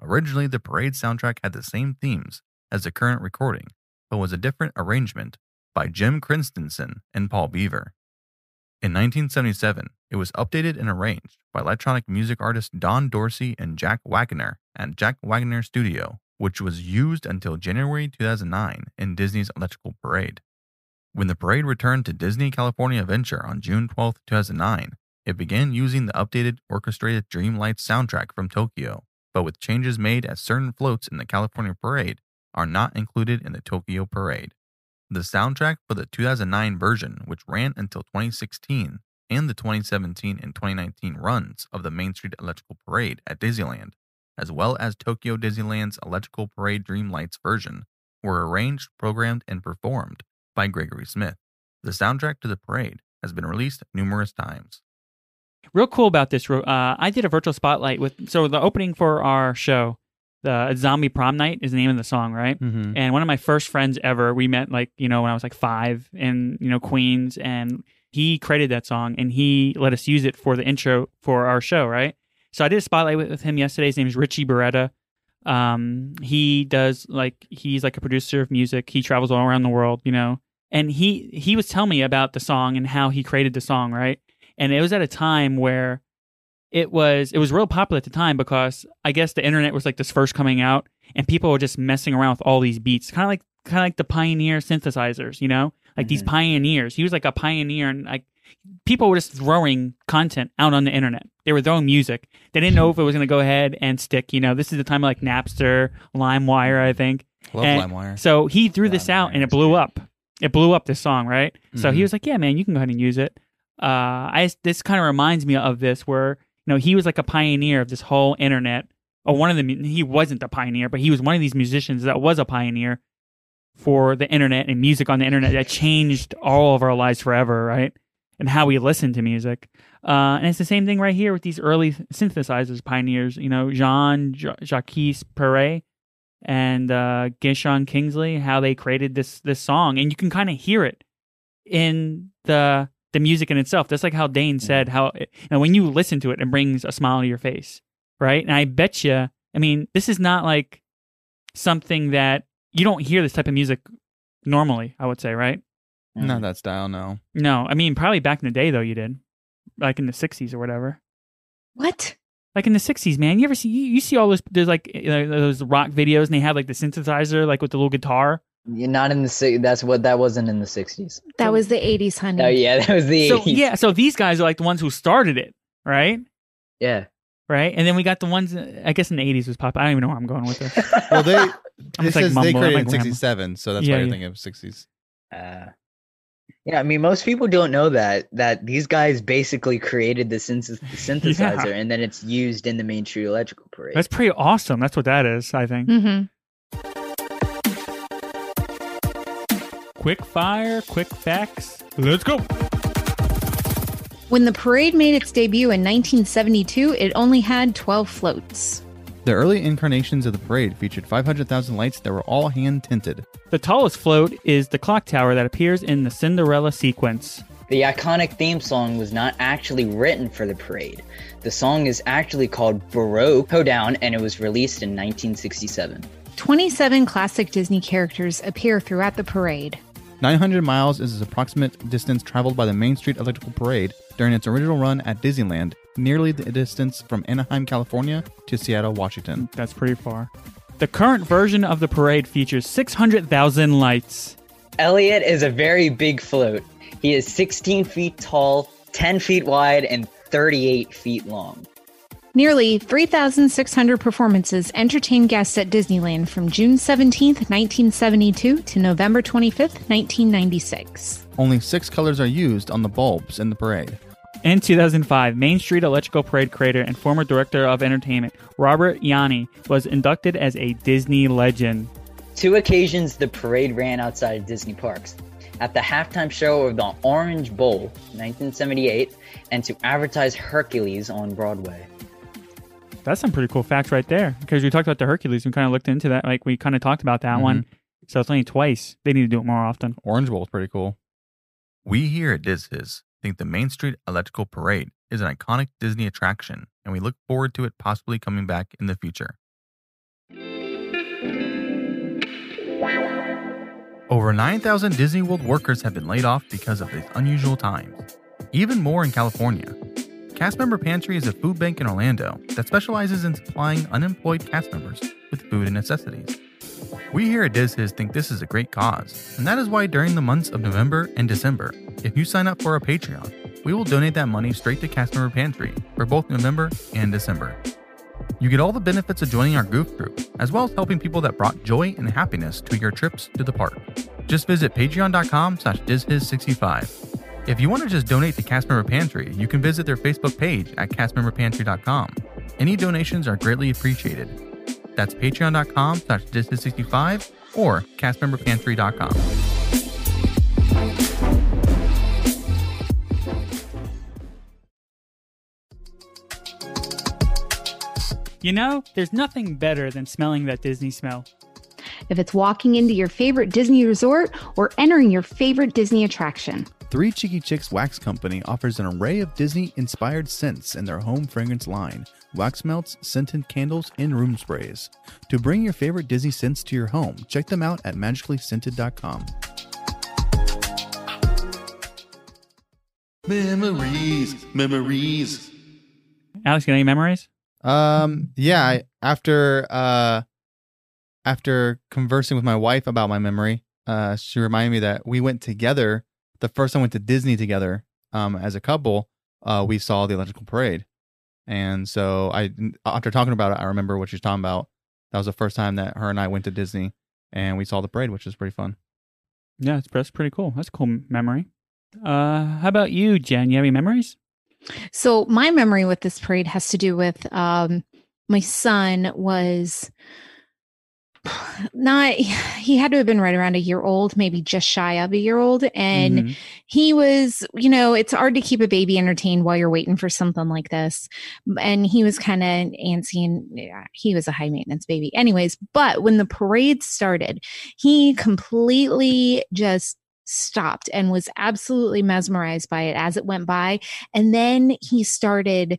Originally, the parade soundtrack had the same themes as the current recording, but was a different arrangement by Jim Christensen and Paul Beaver. In 1977, it was updated and arranged by electronic music artist Don Dorsey and Jack Wagner at Jack Wagner Studio, which was used until January 2009 in Disney's Electrical Parade. When the parade returned to Disney California Adventure on June 12, 2009, it began using the updated orchestrated Dreamlight soundtrack from Tokyo, but with changes made as certain floats in the California Parade are not included in the Tokyo Parade. The soundtrack for the 2009 version, which ran until 2016, and the 2017 and 2019 runs of the Main Street Electrical Parade at Disneyland, as well as Tokyo Disneyland's Electrical Parade Dreamlights version, were arranged, programmed, and performed by Gregory Smith. The soundtrack to the parade has been released numerous times. Real cool about this. Uh, I did a virtual spotlight with so the opening for our show, the Zombie Prom Night is the name of the song, right? Mm-hmm. And one of my first friends ever, we met like, you know, when I was like five in, you know, Queens and he created that song and he let us use it for the intro for our show, right? So I did a spotlight with, with him yesterday. His name is Richie Beretta. Um, he does like he's like a producer of music. He travels all around the world, you know. And he he was telling me about the song and how he created the song, right? And it was at a time where it was it was real popular at the time because I guess the internet was like this first coming out and people were just messing around with all these beats, kind of like kind of like the pioneer synthesizers, you know, like these Mhm. pioneers. He was like a pioneer, and like people were just throwing content out on the internet. They were throwing music. They didn't know if it was going to go ahead and stick. You know, this is the time of like Napster, LimeWire, I think. Love And LimeWire. So he threw this out, and it blew up. It blew up this song, right? So he Mhm. was like, "Yeah, man, you can go ahead and use it." Uh, I this kind of reminds me of this, where you know he was like a pioneer of this whole internet, or one of the he wasn't the pioneer, but he was one of these musicians that was a pioneer for the internet and music on the internet that changed all of our lives forever, right? And how we listen to music. Uh, and it's the same thing right here with these early synthesizers pioneers. You know, Jean Ja- Jacques Perrey and uh, Gershon Kingsley, how they created this this song, and you can kind of hear it in the the music in itself. That's like how Dane said how it, you know, when you listen to it, it brings a smile to your face, right? And I bet you, I mean, this is not like something that you don't hear this type of music normally. I would say, right? Not that style, no. No, I mean probably back in the day though you did, like in the '60s or whatever. What? Like in the '60s, man. You ever see you, you see all those there's like uh, those rock videos and they have like the synthesizer like with the little guitar You're not in the si- that's what that wasn't in the 60s. That was the 80s, honey. Oh yeah, [LAUGHS] that was the So 80s. yeah, so these guys are like the ones who started it, right? Yeah. Right, and then we got the ones. I guess in the '80s was pop. I don't even know where I'm going with this. Well, they [LAUGHS] I'm it just like says they created like in '67, so that's Yeah, why you're yeah. thinking of '60s. Uh, yeah, I mean, most people don't know that that these guys basically created the synth- [LAUGHS] synthesizer, and then it's used in the Main Street Electrical Parade. That's pretty awesome. That's what that is. I think. hmm Quick fire, quick facts. Let's go. When the parade made its debut in 1972, it only had 12 floats. The early incarnations of the parade featured 500,000 lights that were all hand tinted. The tallest float is the clock tower that appears in the Cinderella sequence. The iconic theme song was not actually written for the parade. The song is actually called Baroque Hoedown, and it was released in 1967. 27 classic Disney characters appear throughout the parade. 900 miles is the approximate distance traveled by the Main Street Electrical Parade during its original run at Disneyland, nearly the distance from Anaheim, California to Seattle, Washington. That's pretty far. The current version of the parade features 600,000 lights. Elliot is a very big float. He is 16 feet tall, 10 feet wide, and 38 feet long. Nearly 3,600 performances entertain guests at Disneyland from June 17, 1972 to November 25, 1996. Only six colors are used on the bulbs in the parade. In 2005, Main Street Electrical Parade creator and former director of entertainment Robert Jani was inducted as a Disney legend. Two occasions the parade ran outside of Disney parks. At the halftime show of the Orange Bowl, 1978, and to advertise Hercules on Broadway. That's some pretty cool facts right there. Because we talked about the Hercules, we kind of looked into that. Like we kind of talked about that one. Mm-hmm. So it's only twice. They need to do it more often. Orange Bowl is pretty cool. We here at DizHiz think the Main Street Electrical Parade is an iconic Disney attraction, and we look forward to it possibly coming back in the future. Over 9,000 Disney World workers have been laid off because of these unusual times. Even more in California. Cast Member Pantry is a food bank in Orlando that specializes in supplying unemployed cast members with food and necessities. We here at DizHiz think this is a great cause, and that is why during the months of November and December, if you sign up for our Patreon, we will donate that money straight to Cast Member Pantry for both November and December. You get all the benefits of joining our Goof Troop, as well as helping people that brought joy and happiness to your trips to the park. Just visit patreon.com slash dizhiz65. If you want to just donate to Cast Member Pantry, you can visit their Facebook page at castmemberpantry.com. Any donations are greatly appreciated. That's patreon.com slash dizhiz65 or castmemberpantry.com. You know, there's nothing better than smelling that Disney smell. If it's walking into your favorite Disney resort or entering your favorite Disney attraction, Three Cheeky Chicks Wax Company offers an array of Disney inspired scents in their home fragrance line wax melts, scented candles, and room sprays. To bring your favorite Disney scents to your home, check them out at magicallyscented.com. Memories, memories. Alex, got any memories? Um, yeah, I, after uh after conversing with my wife about my memory, uh she reminded me that we went together the first time we went to Disney together um as a couple, uh we saw the electrical parade. And so I after talking about it, I remember what she's talking about. That was the first time that her and I went to Disney and we saw the parade, which was pretty fun. Yeah, it's, that's pretty cool. That's a cool memory. Uh, how about you, Jen? You have any memories? So my memory with this parade has to do with um my son was not he had to have been right around a year old, maybe just shy of a year old and Mhm. he was, you know, it's hard to keep a baby entertained while you're waiting for something like this. And he was kind of antsy and yeah, he was a high maintenance baby. Anyways, but when the parade started, he completely just stopped and was absolutely mesmerized by it as it went by. And then he started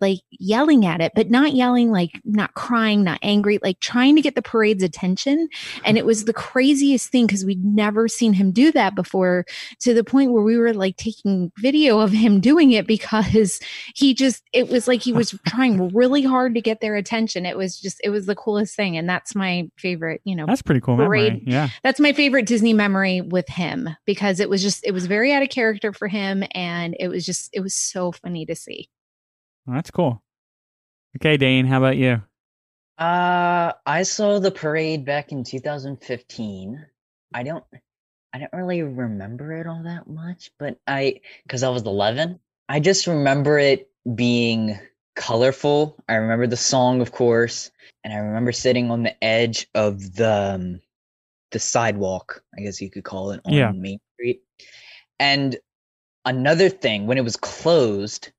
like yelling at it, but not yelling like not crying, not angry, like trying to get the parade's attention. And it was the craziest thing because we'd never seen him do that before to the point where we were like taking video of him doing it because he just, it was like he was trying really hard to get their attention. It was just, it was the coolest thing. And that's my favorite, you know, That's pretty cool memory. Yeah. that's my favorite Disney memory with him because it was just it was very out of character for him and it was just it was so funny to see. Well, that's cool. Okay, Dane, how about you? Uh, I saw the parade back in 2015. I don't, I don't really remember it all that much, but I, because I was 11, I just remember it being colorful. I remember the song, of course, and I remember sitting on the edge of the um, the sidewalk, I guess you could call it, on Yeah. Main Street. And another thing, when it was closed,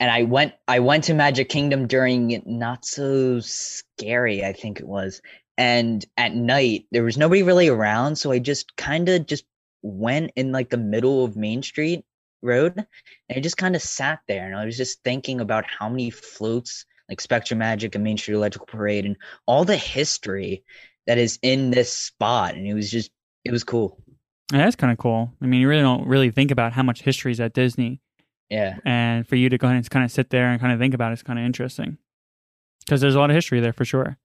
and I went I went to Magic Kingdom during not so scary, I think it was. And at night there was nobody really around, so I just kind of just went in like the middle of Main Street Road and I just kind of sat there and I was just thinking about how many floats like SpectroMagic and Main Street Electrical Parade and all the history that is in this spot and it was just it was cool. Yeah, that's kind of cool. I mean, you really don't really think about how much history is at Disney. Yeah. and for you to go ahead and kind of sit there and kind of think about it is kind of interesting because there's a lot of history there for sure.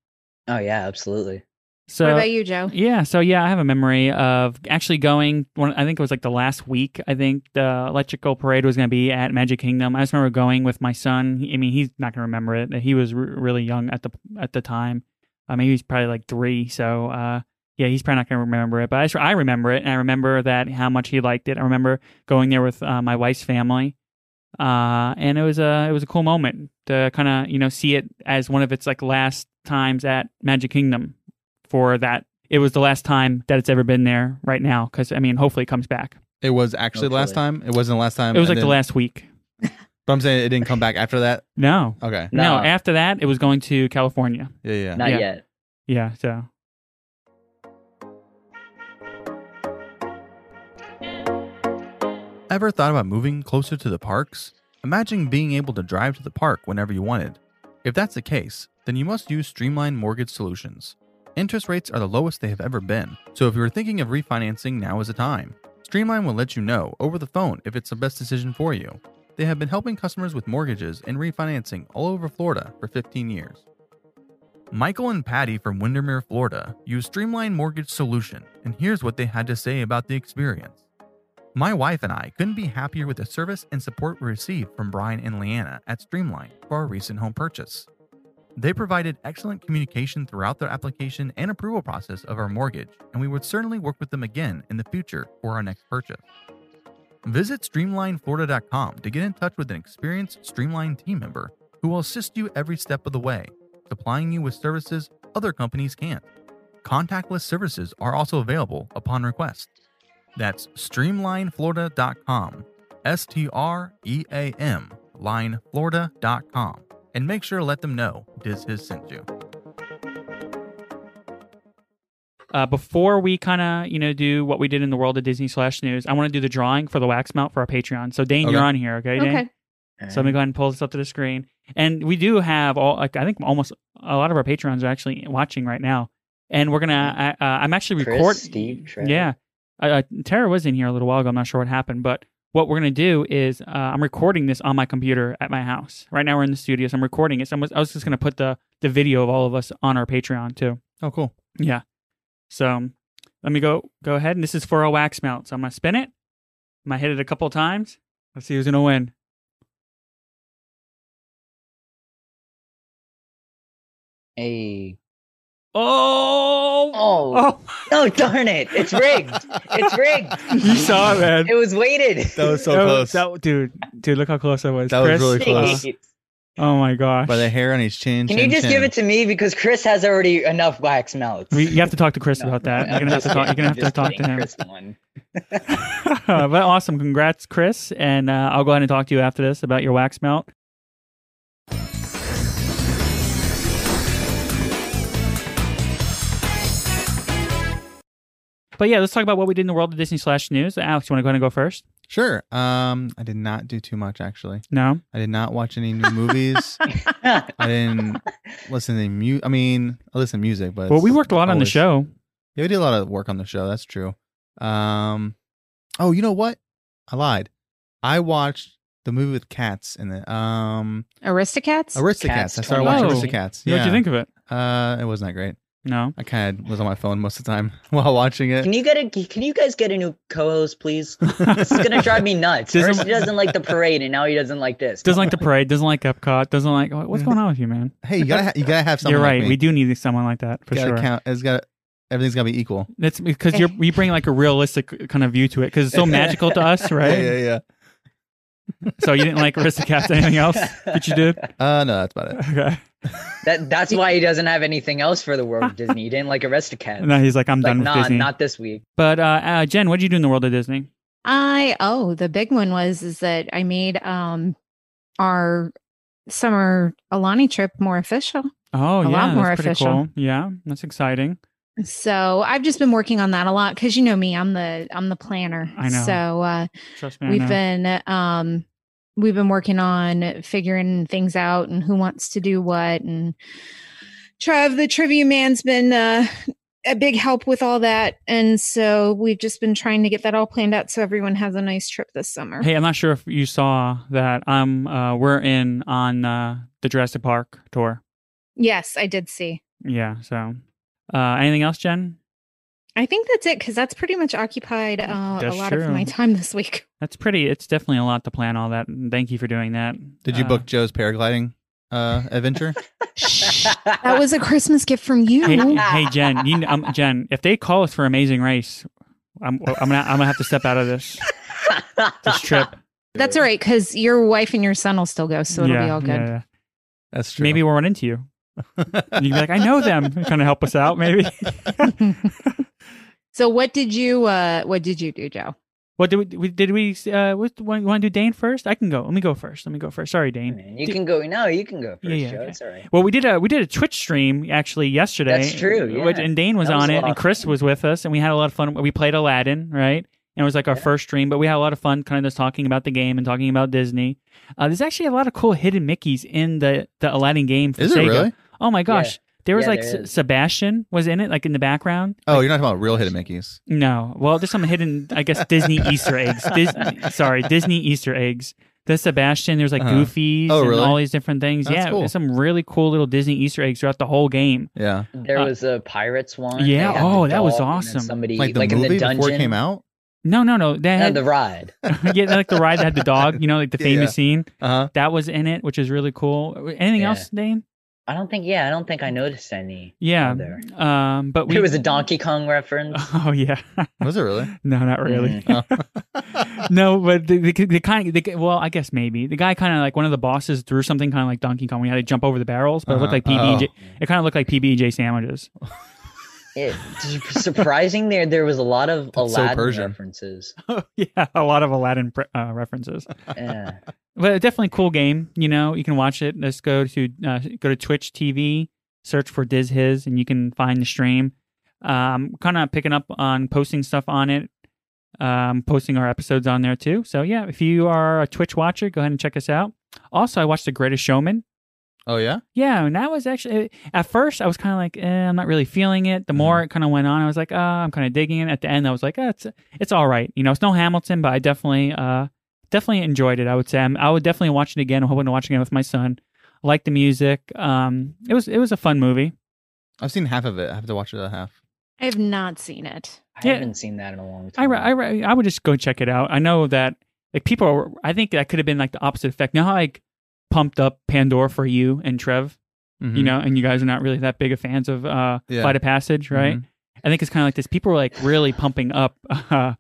Oh yeah, absolutely. So what about you, Joe? yeah, so yeah, I have a memory of actually going. One, I think it was like the last week. I think the electrical parade was going to be at Magic Kingdom. I just remember going with my son. I mean, he's not going to remember it. He was r- really young at the at the time. I mean, he was probably like three. So uh, yeah, he's probably not going to remember it. But I, just- I remember it, and I remember that how much he liked it. I remember going there with uh, my wife's family uh, and it was a it was a cool moment to kind of you know see it as one of its like last times at Magic Kingdom for that. It was the last time that it's ever been there right now because I mean hopefully it comes back. It was actually the last Hopefully. time. It wasn't the last time. It was and like the then- last week. [LAUGHS] But I'm saying it didn't come back after that. No, Okay. no. No. After that, it was going to California. Yeah, yeah. Not Yeah. yet. Yeah, so Ever thought about moving closer to the parks? Imagine being able to drive to the park whenever you wanted. If that's the case, then you must use Streamline Mortgage Solutions. Interest rates are the lowest they have ever been, so if you're thinking of refinancing, now is the time. Streamline will let you know over the phone if it's the best decision for you. They have been helping customers with mortgages and refinancing all over Florida for 15 years. Michael and Patty from Windermere, Florida use Streamline Mortgage Solution, and here's what they had to say about the experience. My wife and I couldn't be happier with the service and support we received from Brian and Leanna at Streamline for our recent home purchase. They provided excellent communication throughout their application and approval process of our mortgage, and we would certainly work with them again in the future for our next purchase. Visit streamlineflorida.com to get in touch with an experienced Streamline team member who will assist you every step of the way, supplying you with services other companies can't. Contactless services are also available upon request. That's streamlineflorida.com. S T R E A M, lineflorida.com. And make sure to let them know Diz has sent you. uh, before we kind of you know do what we did in the world of Disney slash news, I want to do the drawing for the wax melt for our Patreon. So Dane, you're on here, okay? Dane? Okay. So let me go ahead and pull this up to the screen. And we do have all, like, I think almost a lot of our patrons are actually watching right now. And we're gonna, I, uh, I'm actually recording. Steve, Trevor. Yeah, uh, uh, Tara was in here a little while ago. I'm not sure what happened, but what we're gonna do is uh, I'm recording this on my computer at my house. Right now we're in the studio, so I'm recording it. So I'm, I was just gonna put the the video of all of us on our Patreon too. Oh, cool. Yeah. So um, let me go go ahead, and this is for a wax melt. So I'm gonna spin it. I'm gonna hit it a couple times. Let's see who's gonna win. Hey. Oh! Oh. Oh! No, darn it. It's rigged. It's rigged. You saw it, man. It was weighted. That was so That close. was- that- dude, dude, look how close I was. That was really close. Oh my gosh. By the hair on his chin. Can you just chin. give it to me because Chris has already enough wax melts. We, you have to talk to Chris No, about that. You're gonna have to talk. You're gonna have to talk to him. Chris won. [LAUGHS] but awesome, congrats, Chris. And uh, I'll go ahead and talk to you after this about your wax melt. But yeah, let's talk about what we did in the world of Disney slash news. Alex, you want to go ahead and go first? Sure. Um, I did not do too much actually. No. I did not watch any new movies. [LAUGHS] I didn't listen to music. I mean, I listen to music, but Well, we worked a lot on the show. Yeah, we did a lot of work on the show. That's true. Um, oh, you know what? I lied. I watched the movie with cats in it. Um, Aristocats? Aristocats. Cats I started watching 20. Aristocats. What'd Yeah. you think of it? Uh, it wasn't that great. No. I kind of was on my phone most of the time [LAUGHS] while watching it. Can you get a? Can you guys get a new co-host, please? This is gonna drive me [LAUGHS] nuts. Doesn't- First he doesn't like the parade, and now he doesn't like this. Doesn't like the parade. Doesn't like Epcot. Doesn't like. What's going on with you, man? hey, you gotta ha- you gotta have something. You're like right. me. we do need someone like that for gotta sure. count. It's got everything's gotta be equal. That's because you're you bring like a realistic kind of view to it because it's so [LAUGHS] magical to us, right? Yeah, yeah, So you didn't like Aristocats? Anything else that you did? yeah. Uh, no, that's about it. Okay. That that's [LAUGHS] why he doesn't have anything else for the world of Disney. He didn't like Aristocats. And then he's like, I'm like, done with nah, Disney. not this week. But uh, uh, Jen, what did you do in the world of Disney? I oh, the big one was is that I made um our summer Aulani trip more official. Oh, A yeah, lot more that's pretty official. cool. Yeah, that's exciting. So I've just been working on that a lot because you know me, I'm the I'm the planner. I know. So uh, Trust me, we've know. been um we've been working on figuring things out and who wants to do what and Trev, the trivia man's been uh, a big help with all that, and so we've just been trying to get that all planned out so everyone has a nice trip this summer. Hey, I'm not sure if you saw that. Um, uh, we're in on uh, the Jurassic Park tour. Yes, I did see. Yeah. So, uh, anything else, Jen? I think that's it because that's pretty much occupied uh, a That's lot of my time this week. [LAUGHS] That's pretty. It's definitely a lot to plan all that. Thank you for doing that. Did you Uh, book Joe's paragliding uh adventure? [LAUGHS] That was a Christmas gift from you. Hey, hey, Jen. You, um, Jen, if they call us for Amazing Race, I'm, I'm gonna, I'm gonna have to step out of this this trip. That's all right because your wife and your son will still go, so it'll yeah, be all good. yeah, yeah. That's true. Maybe we'll run into you. [LAUGHS] You'd be like, I know them. Kind of help us out, maybe. So what did you uh what did you do, Joe? What did we? we- Did we? Uh, what, you want to do Dane first? I can go. Let me go first. Let me go first. Sorry, Dane. Man, you can go. No, you can go first, Yeah, yeah, Joe. okay. It's all right. Well, we did a we did a Twitch stream actually yesterday. That's true, which- yeah. and Dane was was on it, and Chris was with us, and we had a lot of fun. We played Aladdin, right? And it was like our Yeah. first stream, but we had a lot of fun, kind of just talking about the game and talking about Disney. Uh, there's actually a lot of cool hidden Mickey's in the the Aladdin game for Is it Sega. really? Oh my gosh, there was Yeah, like there S- Sebastian was in it, like in the background. Oh, you're not talking about real hidden Mickey's. No, well, there's some hidden, I guess, Disney [LAUGHS] Easter eggs. Disney, sorry, Disney Easter eggs. The Sebastian, there's like Uh-huh. Goofies Oh, and all these different things. That's yeah, cool. there's some really cool little Disney Easter eggs throughout the whole game. Yeah. There Uh, was a pirates one. yeah, They had oh, that was dog, and then awesome. Somebody Like like, the in movie the dungeon before it came out. No, no, no. They No, had the ride. [LAUGHS] yeah, like the ride that had the dog. You know, like the [LAUGHS] Yeah, famous yeah. scene Uh huh. that was in it, which is really cool. Anything Yeah. else, Dane? I don't think. Yeah, I don't think I noticed any. Yeah. there. Um, but we There was a Donkey Kong reference. [LAUGHS] Oh yeah. Was it really? [LAUGHS] no, not really. Oh. [LAUGHS] no, but the, the, the kind Of, the, well, I guess maybe the guy kind of like one of the bosses threw something kind of like Donkey Kong. We had to jump over the barrels, but it looked Uh-huh. like PB. Oh. It kind of looked like PB and J sandwiches. It, surprising there, there was a lot of That's Aladdin Persian. references. [LAUGHS] yeah, a lot of Aladdin pre- uh, references. Yeah. [LAUGHS] But definitely cool game. You know, you can watch it. Let's go to uh, go to Twitch TV, search for Diz Hiz, and you can find the stream. Um, kind of picking up on posting stuff on it. Um, posting our episodes on there too. So yeah, if you are a Twitch watcher, go ahead and check us out. Also, I watched The Greatest Showman. Oh yeah. Yeah, and that was actually at first I was kind of like, eh, I'm not really feeling it. The more it kind of went on, I was like, ah, I'm kind of digging it. At the end, I was like, ah, it's it's all right. You know, it's no Hamilton, but I definitely uh definitely enjoyed it. I would say I'm, I would definitely watch it again. I'm hoping to watch it again with my son. I like the music. Um, it was it was a fun movie. I've seen half of it. I have to watch the other half. I have not seen it. I Yeah. haven't seen that in a long I time. re- I re- I would just go check it out. I know that like people. Are, I think that could have been like the opposite effect. Now how like pumped up Pandora for you and Trev. Mhm. You know, and you guys are not really that big of fans of uh, Yeah. Flight of Passage, right? Mhm. I think it's kind of like this. People were like really pumping up [LAUGHS] uh,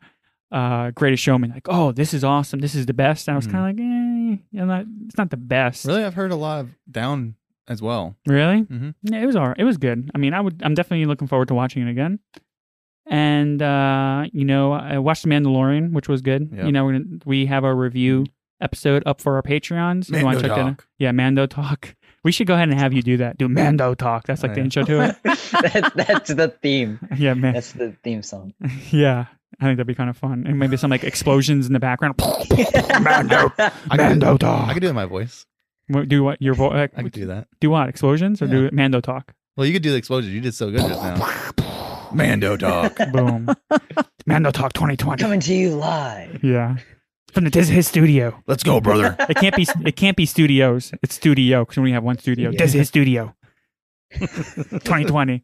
uh, Greatest Showman, like, oh, this is awesome, this is the best. And I was Mhm. kind of like, eh, you know, not, it's not the best. Really, I've heard a lot of down as well. Really? Mhm. Yeah, it was all right. It was good. I mean, I would. I'm definitely looking forward to watching it again. And uh, you know, I watched The Mandalorian, which was good. Yep. You know, we're gonna, we have a review episode up for our Patreons. If you wanna Mando check that out? Yeah, Mando Talk. [LAUGHS] We should go ahead and have you do that. Do Mando Talk. That's like Oh, the intro to it. [LAUGHS] [LAUGHS] that's, that's the theme. yeah, man. That's the theme song. yeah. I think that'd be kind of fun, and maybe some like explosions in the background. Mando, I could, Mando I talk. could do it in my voice. What- Do what? Your voice? I could do that. Do what? Explosions or do Mando talk? Well, you could do the explosions. You did so good just now. Mando talk. Boom. Mando talk 2020. Coming to you live. Yeah. From the Diz Hiz studio. Let's go, brother. It can't be. It can't be studios. It's studio because we only have one studio. Yeah. Diz Hiz studio. [LAUGHS] 2020.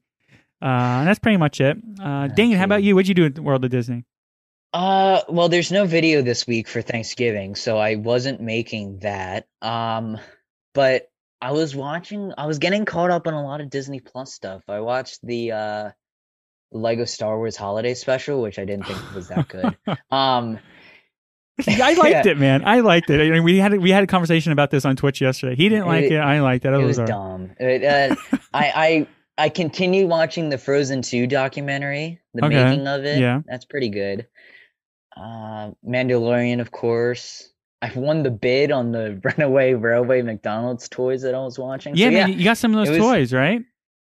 Uh, that's pretty much it. Uh, Dane, how about you? What'd you do at the World of Disney? Uh, well, there's no video this week for Thanksgiving, so I wasn't making that. Um, but I was watching. I was getting caught up on a lot of Disney Plus stuff. I watched the uh Lego Star Wars Holiday Special, which I didn't think was that good. [LAUGHS] Um, I liked Yeah. it, man. I liked it. I mean, we had we had a conversation about this on Twitch yesterday. He didn't like it. It- I liked it. it It was right. dumb. It, uh, [LAUGHS] I I I continue watching the Frozen 2 documentary, the Okay, making of it. yeah. That's pretty good. Uh, Mandalorian, of course. I've won the bid on the [LAUGHS] Runaway Railway McDonald's toys that I was watching. Yeah, So, man. You got some of those was- toys, right?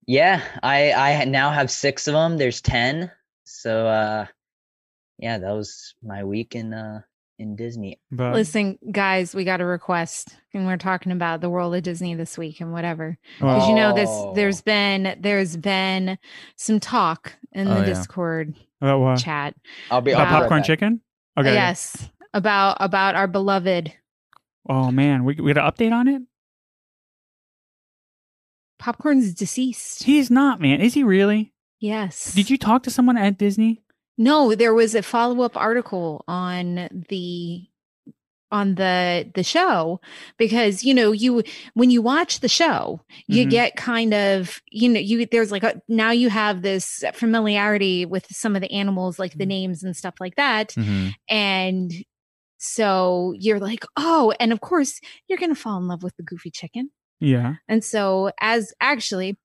Yeah, I I now have six of them. There's ten. So uh, yeah, that was my week in uh in Disney. But Listen, guys, we got a request, and we're talking about the world of Disney this week and whatever. well, Because you know, this Oh. there's been there's been some talk in Oh, the yeah. Discord about what? chat. I'll be About I'll right popcorn chicken? Okay. Yes, about about our beloved Oh man, we we got an update on it. popcorn's deceased. He's not, man. Is he really? Yes. Did you talk to someone at Disney? No, there was a follow up article on the on the the show because you know you when you watch the show you Mhm. get kind of you know you there's like a, now you have this familiarity with some of the animals like the Mm-hmm. names and stuff like that Mhm. and so you're like oh and of course you're going to fall in love with the goofy chicken Yeah. and so as actually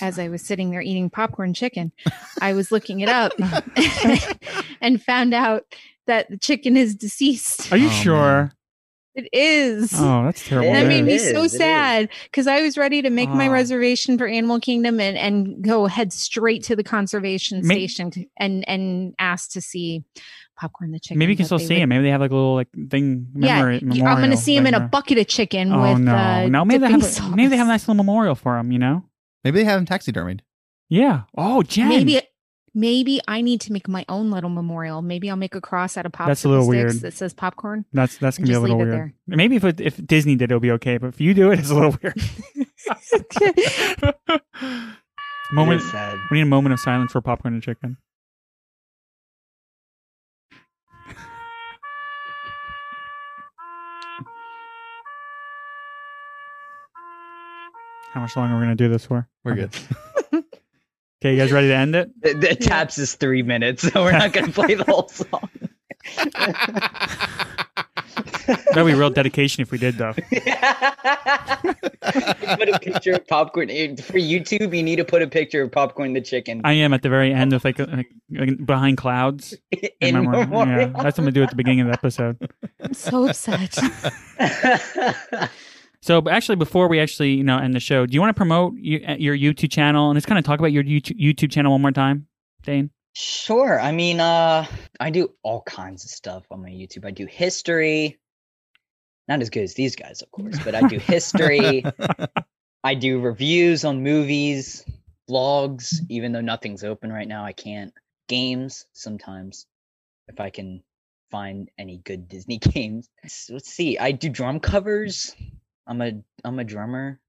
as I was sitting there eating popcorn chicken, I was looking it up [LAUGHS] and found out that the chicken is deceased. Are you Oh, sure? man. It is. Oh, that's terrible. And that made me is, so it is. sad because I was ready to make my reservation for Animal Kingdom and, and go head straight to the conservation May- station and and ask to see popcorn the chicken. Maybe you can still see would- him. Maybe they have like a little like thing. Yeah, Memory, y- I'm going to see him in a bucket of chicken Oh with no! uh, no, maybe they have a, maybe they have a nice little memorial for him. You know? Maybe they have him taxidermied. Yeah. Oh, Jen. Maybe maybe I need to make my own little memorial. Maybe I'll make a cross out of popsicle That's a little sticks weard. that says popcorn. that's that's gonna be a little leave it weird. Maybe if it, if Disney did, it'll be okay. But if you do it, it's a little weird. [LAUGHS] [LAUGHS] moment. Sad. We need a moment of silence for popcorn and chicken. How much longer are we gonna do this for? We're good. [LAUGHS] Okay, you guys ready to end it? The, the taps is three minutes, so we're not gonna play the whole song. [LAUGHS] That'd be real dedication if we did, though. [LAUGHS] put a picture of popcorn for YouTube. You need to put a picture of popcorn the chicken I am at the very end with like, like, like behind clouds. in memorial. memorial. Yeah, that's what I'm gonna do at the beginning of the episode. I'm so upset. So, actually, before we actually, you know, end the show, do you want to promote your, your YouTube channel and just kind of talk about your YouTube channel one more time, Dane? Sure. I mean, uh, I do all kinds of stuff on my YouTube. I do history, not as good as these guys, of course, but I do history. [LAUGHS] I do reviews on movies, vlogs, even though nothing's open right now. I can't. Games sometimes, if I can find any good Disney [LAUGHS] games. Let's see. I do drum covers. I'm a I'm a drummer.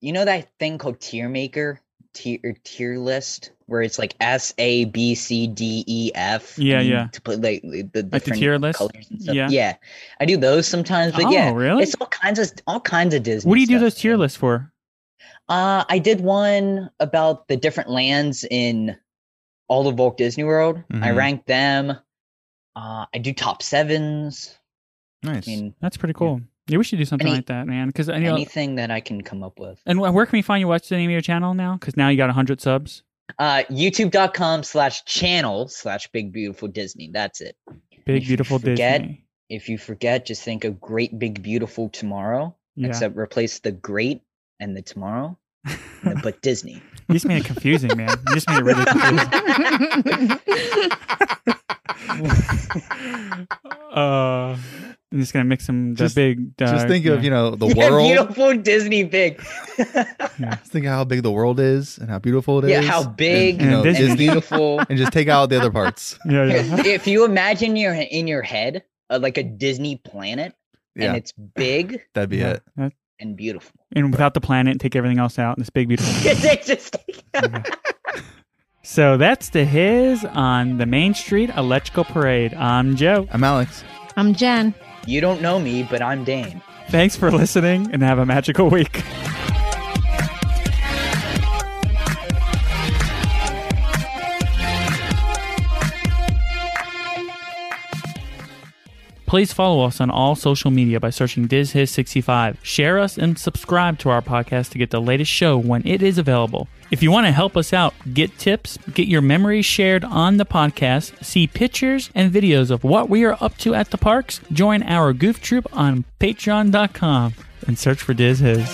You know that thing called Tier Maker, tier tier list, where it's like S A B C D E F. Yeah, and yeah. To put like the, the Like the different tier list? colors and stuff. Yeah. Yeah, I do those sometimes. But Oh, yeah, really? it's all kinds of all kinds of Disney. What do you do those tier lists for? Uh, I did one about the different lands in all of Walt Disney World. I Mhm. ranked them. Uh, I do top sevens. Nice. I mean, That's pretty cool. Yeah, we should do something Any- like that, man. Because you know, anything that I can come up with. and where can we find you? What's the name of your channel now? Because now you got hundred subs. Uh, YouTube.com slash channel slash Big Beautiful Disney. That's it. Big If beautiful forget- Disney. If you forget, just think of Great Big Beautiful Tomorrow. Yeah, Except replace the great and the tomorrow, and then put Disney. [LAUGHS] you just made it confusing, man. You just made it really confusing. [LAUGHS] [LAUGHS] uh, I'm just gonna mix some the Just- big. Uh, Just think of you know the [LAUGHS] Yeah, world. beautiful Disney big. [LAUGHS] Just think of how big the world is and how beautiful it is. yeah, how big And, you know, And Disney- and beautiful. [LAUGHS] and just take out the other parts. Yeah, yeah. if you imagine your in your head uh, like a Disney planet Yeah, and it's big [CLEARS THROAT] that'd be Yeah. it. That- and beautiful. and without the planet, take everything else out. And this big beautiful. It's just- so that's the his on the Main Street Electrical Parade. I'm Joe. I'm Alex. I'm Jen. You don't know me, but I'm Dane. Thanks for listening, and have a magical week. Please follow us on all social media by searching DizHiz65. Share us and subscribe to our podcast to get the latest show when it is available. If you want to help us out, get tips, get your memories shared on the podcast, see pictures and videos of what we are up to at the parks, join our goof troop on patreon.com and search for Diz Hiz.